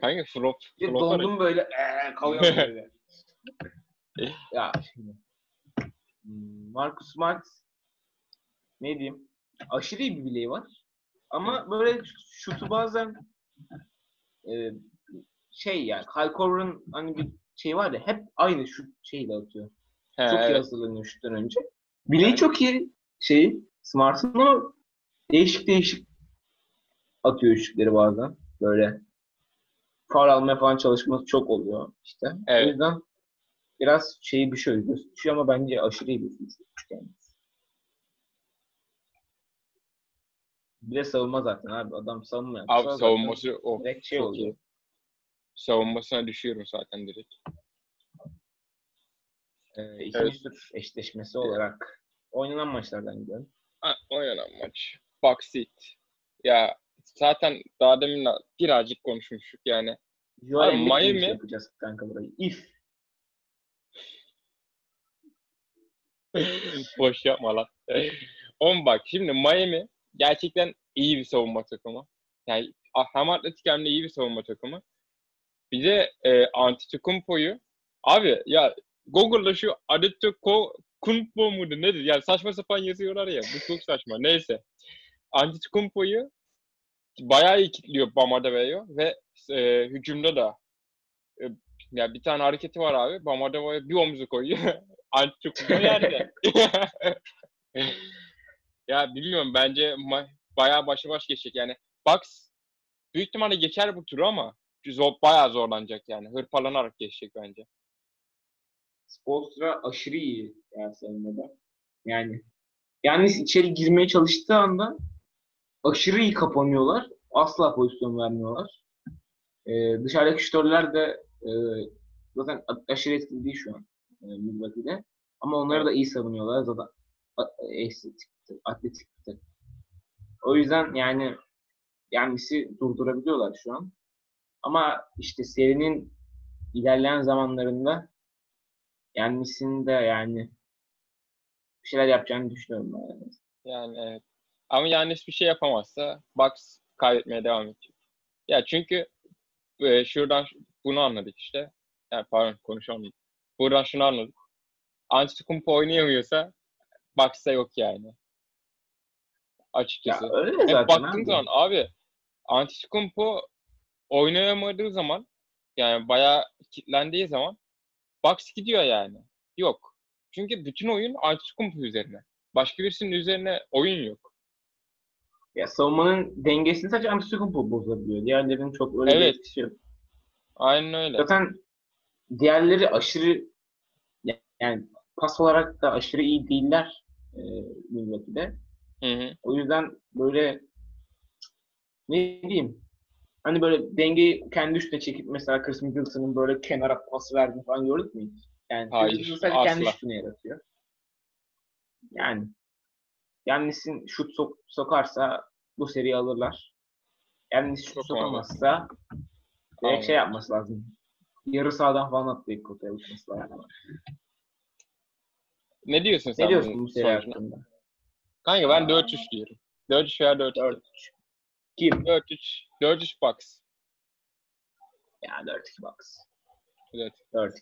Kanka flop. Bir flop dondum böyle eee kalıyorum böyle. ya şimdi. Hmm, Marcus Smart ne diyeyim? Aşırı iyi bir bileği var. Ama böyle şutu bazen e, şey yani Kyle Korver'ın hani bir şey var ya hep aynı şut şeyle atıyor. He, çok iyi evet. hazırlanıyor şuttan önce. Bileği çok iyi şey Smart'ın ama değişik değişik atıyor şutları bazen. Böyle faul almaya falan çalışması çok oluyor işte. Evet. O yüzden biraz şeyi bir şöyle düşüyor ama bence aşırı iyi bir fizik kendisi. Bir de savunma zaten abi. Adam savunma yapsa Abi savunması o. direkt şey oluyor. iyi. Savunmasına düşüyorum zaten direkt. Ee, ikinci Evet. tur eşleşmesi olarak oynanan maçlardan gidelim. Ha, oynanan maç. Backseat. Ya zaten daha demin birazcık konuşmuştuk yani. Joel Abi, Miami- gibi yapacağız kanka burayı. If. Boş yapma lan. On bak şimdi Miami gerçekten iyi bir savunma takımı. Yani hem atletik hem de iyi bir savunma takımı. Bir de e, Antetokounmpo'yu abi ya Google'da şu Antetokounmpo muydu nedir? Yani saçma sapan yazıyorlar ya. Bu çok saçma. Neyse. Antetokounmpo'yu bayağı iyi kilitliyor Bam Adebayo ve e, hücumda da e, Ya bir tane hareketi var abi. Bam Adebayo bir omuzu koyuyor. Antetokounmpo yerde. ya bilmiyorum bence ma- bayağı başa baş geçecek yani. Bucks büyük ihtimalle geçer bu turu ama zor, bayağı zorlanacak yani. Hırpalanarak geçecek bence. Spolstra aşırı iyi yani savunmada. Yani yani içeri girmeye çalıştığı anda aşırı iyi kapanıyorlar. Asla pozisyon vermiyorlar. Ee, dışarıdaki şütörler de e, zaten aşırı etkili değil şu an e, Milwaukee'de. Ama onları da iyi savunuyorlar. Zaten estetik, atletik. O yüzden yani Yannis'i durdurabiliyorlar şu an. Ama işte serinin ilerleyen zamanlarında Yannis'in de yani bir şeyler yapacağını düşünüyorum ben. Yani. Yani evet. Ama yani hiçbir şey yapamazsa Bucks kaybetmeye devam edecek. Ya çünkü e, şuradan bunu anladık işte. Yani pardon konuşamadım. Buradan şunu anladık. Antetokounmpo oynayamıyorsa Bucks'ta yok yani. Ya Açıkçası. öyle Hep zaten. baktığın abi. zaman abi Antetokounmpo oynayamadığı zaman yani bayağı kilitlendiği zaman Bucks gidiyor yani. Yok. Çünkü bütün oyun Antetokounmpo üzerine. Başka birisinin üzerine oyun yok. Ya savunmanın dengesini sadece Antetokounmpo bozabiliyor. Diğerlerinin çok öyle bir Evet. etkisi yok. Aynen öyle. Zaten diğerleri aşırı yani pas olarak da aşırı iyi değiller e, Milwaukee'de. Hı hı. O yüzden böyle ne diyeyim hani böyle dengeyi kendi üstüne çekip mesela Chris Middleton'ın böyle kenara pas verdiğini falan gördük mü hiç? Yani Hayır, sadece kendi asla. üstüne yaratıyor. Yani Yannis'in şut sok sokarsa bu seriyi alırlar. Yannis şut Çok sokamazsa direkt Aynen. şey yapması lazım. Yarı sahadan falan atlayıp potaya uçması lazım. Ne diyorsun sen Ne diyorsun bu seri hakkında? Kanka ben 4-3 diyorum. 4-3 veya 4-3. 4 Kim? 4-3. 4-3 Bucks. Ya 4-2 Bucks. Evet. 4-2.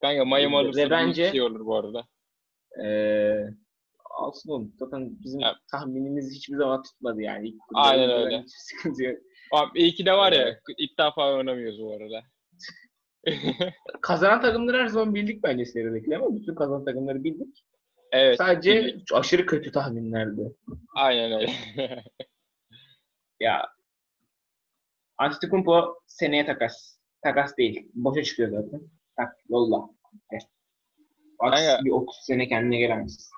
Kanka Miami Ve alırsa büyük bence- şey olur bu arada. Ee, alsın oğlum. Zaten bizim Ya. tahminimiz hiçbir zaman tutmadı yani. İlk Aynen öyle. Hiç sıkıntı yok. Abi iyi ki de var ya Evet. iddia falan oynamıyoruz bu arada. Kazanan takımları her zaman bildik bence serideki ama bütün kazanan takımları bildik. evet. Sadece bildik. aşırı kötü tahminlerdi. Aynen öyle. Ya Antetokounmpo seneye takas. Takas değil. Boşa çıkıyor zaten. Tak, yolla. Kanka. bir 30 sene kendine gelemez.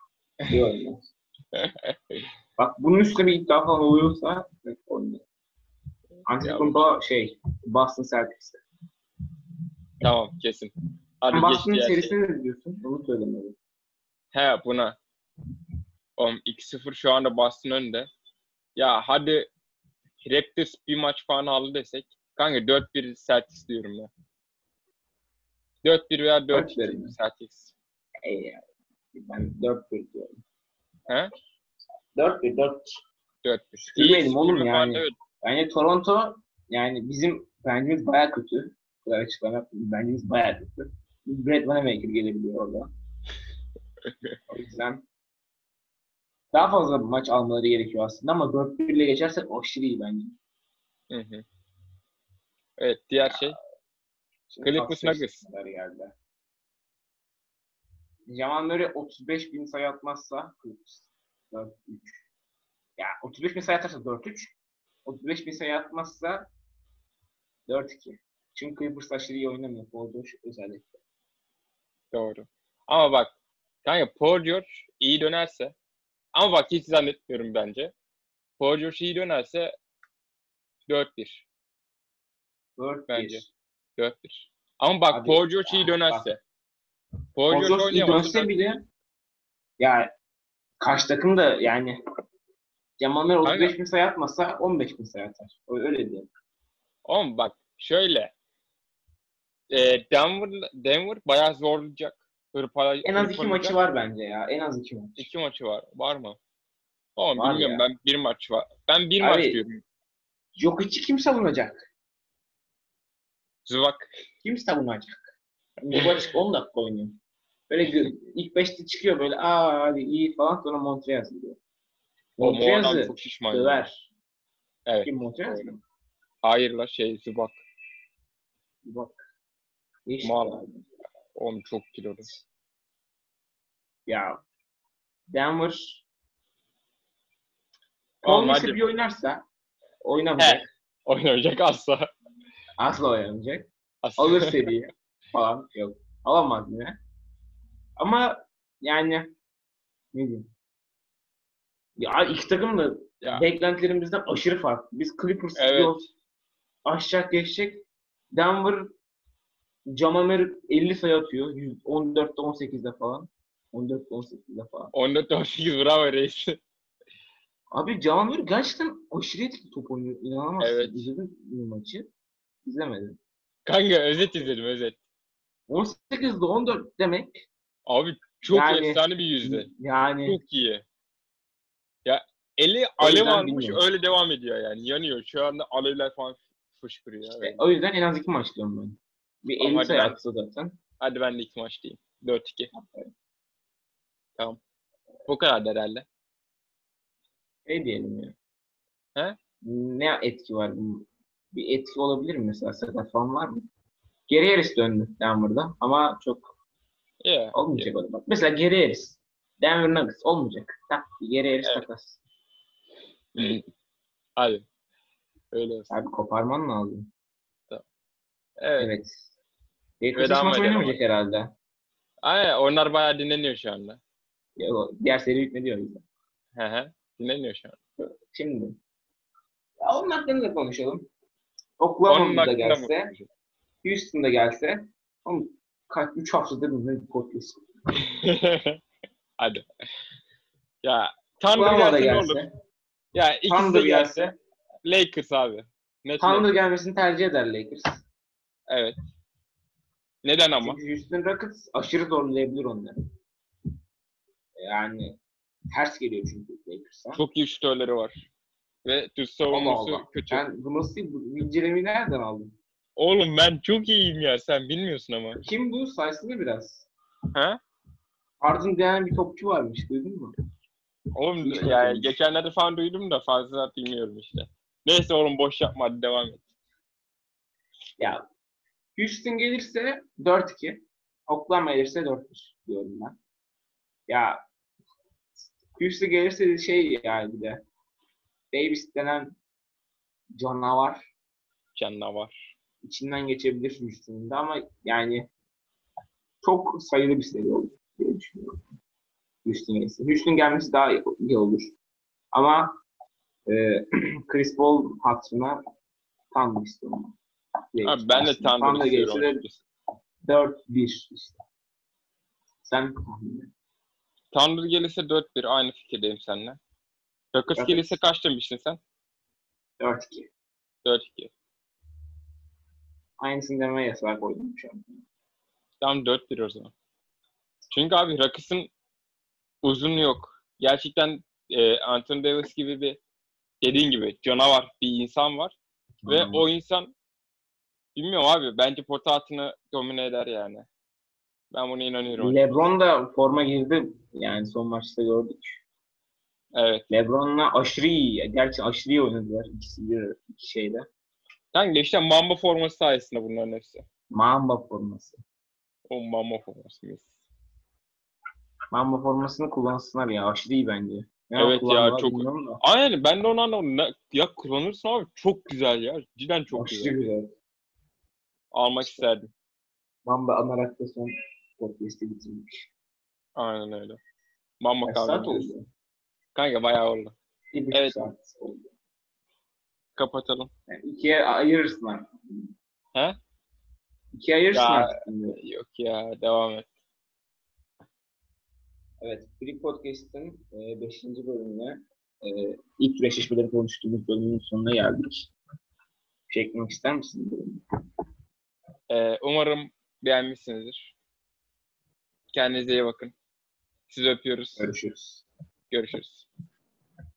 Diyorum. Bak bunun üstüne bir iddia falan oluyorsa oynuyor. Antetokounmpo şey Boston Celtics'te. tamam kesin. Hadi Sen geç Boston diğer şey. serisine ne diyorsun? Onu söylemedim. He buna. Oğlum 2-0 şu anda Boston önde. Ya hadi Raptors bir maç falan aldı desek. Kanka 4-1 Celtics diyorum ben. 4-1 veya 4-2 verin. Celtics. Ey ya. Ben 4-1 diyorum. He? 4-1, 4 4-1. Bilmedim İyi, oğlum yani. evet. Bence Toronto yani bizim bencimiz baya kötü. Bu kadar açıklama yaptım. Bencimiz baya kötü. Brad Wanamaker gelebiliyor orada. o yüzden daha fazla maç almaları gerekiyor aslında ama 4-1 ile geçersek aşırı iyi bence. Hı hı. Evet diğer şey. Clippers Nuggets. Jamal Murray 35 bin sayı atmazsa Clippers 4-3. Ya 35 bin sayı atarsa 4-3. 35 bin sayı atmazsa 4-2. Çünkü Clippers aşırı iyi oynamıyor. Paul George özellikle. Doğru. Ama bak kanka Paul George iyi dönerse ama bak hiç zannetmiyorum bence. George iyi dönerse 4-1. 4-1. Bence. 4-1. Ama bak George iyi dönerse. George iyi dönse bile ya karşı takım da yani Jamal Murray 35 bin sayı atmasa 15 bin sayı atar. Öyle diyelim. Oğlum bak şöyle. E, Denver, Denver bayağı zorlayacak. Hırpala, En az iki maçı var bence ya. En az iki maç. İki maçı var. Var mı? Oğlum Var bilmiyorum ya. ben bir maç var. Ben bir Abi, maç diyorum. Jokic'i kim savunacak? Zıvak. Kim savunacak? Jokic 10 dakika oynuyor. Böyle ilk 5'te çıkıyor böyle aa hadi iyi falan sonra Montrezl gidiyor. O mu adam Montrezl çok şişman. ya. döver. Evet. Kim Montrezl mi? Hayır la şey Zubak. Bak. Değişik Mal. abi. Oğlum çok kilolu. Ya Denver hadi. bir oynarsa oynamayacak. Oynamayacak asla. Asla oynamayacak. asla. Alır seriyi falan. Yok. Alamaz yine. Ama yani ne diyeyim? Ya iki takım da Ya. beklentilerimizden aşırı farklı. Biz Clippers Evet. Aşacak geçecek. Denver Jamamer 50 sayı atıyor. 14'te 18'de falan. 14'te 18'de falan. 14-18 bravo reis. Abi Jamamer gerçekten aşırı etkili top oynuyor. İnanamazsın. Evet. İzledin mi maçı? İzlemedim. Kanka özet izledim özet. 18'de 14 demek Abi çok Yani- efsane bir yüzde. yani Çok iyi. Ya eli alev almış öyle devam ediyor yani. Yanıyor. Şu anda alevler falan fışkırıyor. işte Evet. o yüzden en az iki maç diyorum ben. Bir Ama 50 sayı ben- atsa zaten. Hadi ben de iki maç diyeyim. 4-2. Tamam. Bu kadar da herhalde. Ne diyelim ya. He? Ne etki var bunun? Bir etki olabilir mi mesela? Sakat falan var mı? Geri Harris döndü Denver'da ama çok Yeah. olmayacak o da. Bak mesela Geri Harris. Denver Nuggets olmayacak. Tak, Geri Harris Evet. takas. Hadi. Öyle olsun. Abi koparman lazım. Evet. Evet. Lakers hiç maç oynamayacak herhalde. Aynen onlar bayağı dinleniyor şu anda. Ya, diğer seri bitmedi o yüzden. Hı hı. Dinleniyor şu an. Şimdi. Ya onun hakkında da konuşalım. Onun Oklahoma'da mı gelse? Houston'da gelse, oğlum kaç 3 haftadır bizim podcast. Hadi. Ya Thunder gelse, olur? gelse, Ya ikisi de gelse. gelse, Lakers abi. Net Thunder gelmesini tercih eder Lakers. Evet. Neden ama? Çünkü Houston Rockets aşırı zorlayabilir onları. Yani ters geliyor çünkü Lakers'a. Çok iyi şutörleri var. Ve düz Allah savunması Allah. kötü. Sen bu nasıl bu incelemeyi nereden aldın? Oğlum ben çok iyiyim ya sen bilmiyorsun ama. Kim bu? Saysana biraz. Ha? Harden denen bir topçu varmış. Duydun mu? Oğlum Hiç ya bakmamış. geçenlerde falan duydum da fazla bilmiyorum işte. Neyse oğlum boş yapma hadi devam et. Ya Houston gelirse 4-2. Oklahoma gelirse 4-1 diyorum ben. Ya Houston gelirse de şey yani bir de Davis denen canavar Canavar. içinden geçebilir Houston'da ama yani çok sayılı bir seri olur diye düşünüyorum. Houston gelirse. Houston gelmesi daha iyi, olur. Ama e, Chris Paul hatırına Thunder istiyorum. Abi ben de Thunder istiyorum. gelirse de 4-1 işte. Sen Thunder gelirse 4-1 aynı fikirdeyim seninle. Rockets Evet. gelirse kaç demiştin sen? 4-2. 4-2. Aynısını demeye yasak koydum şu an. Tamam 4-1 o zaman. Çünkü abi Rockets'ın uzun yok. Gerçekten e, Anthony Davis gibi bir dediğin gibi canavar bir insan var. Ve Tamam. o insan bilmiyorum abi bence pota altını domine eder yani. Ben buna inanıyorum. LeBron da forma girdi. Yani son maçta gördük. Evet. LeBron'la aşırı iyi. Gerçi aşırı iyi oynadılar. İkisi bir iki şeyde. Kanka işte Mamba forması sayesinde bunların hepsi. Mamba forması. O Mamba forması. Mamba formasını kullansınlar ya. Aşırı iyi bence. Ne Evet ya, çok-. Aynen ben de onu anlamadım. Ya kullanırsın abi çok güzel ya. Cidden çok aşırı güzel. güzel. Almak isterdim. Mamba anarak da son podcast'i bitirmiş. Aynen öyle. Mamba Kaç saat oldu? Kanka bayağı oldu. Bir Evet. saat oldu. Kapatalım. Yani ikiye ayırırsın artık. He? İkiye ayırırsın Ya. artık. Yok ya devam et. Evet, Free Podcast'ın 5. bölümüne e, ilk eşleşmeleri konuştuğumuz bölümün sonuna geldik. Eklemek ister misin? Ee, umarım beğenmişsinizdir. Kendinize iyi bakın. Sizi öpüyoruz. Görüşürüz. Görüşürüz.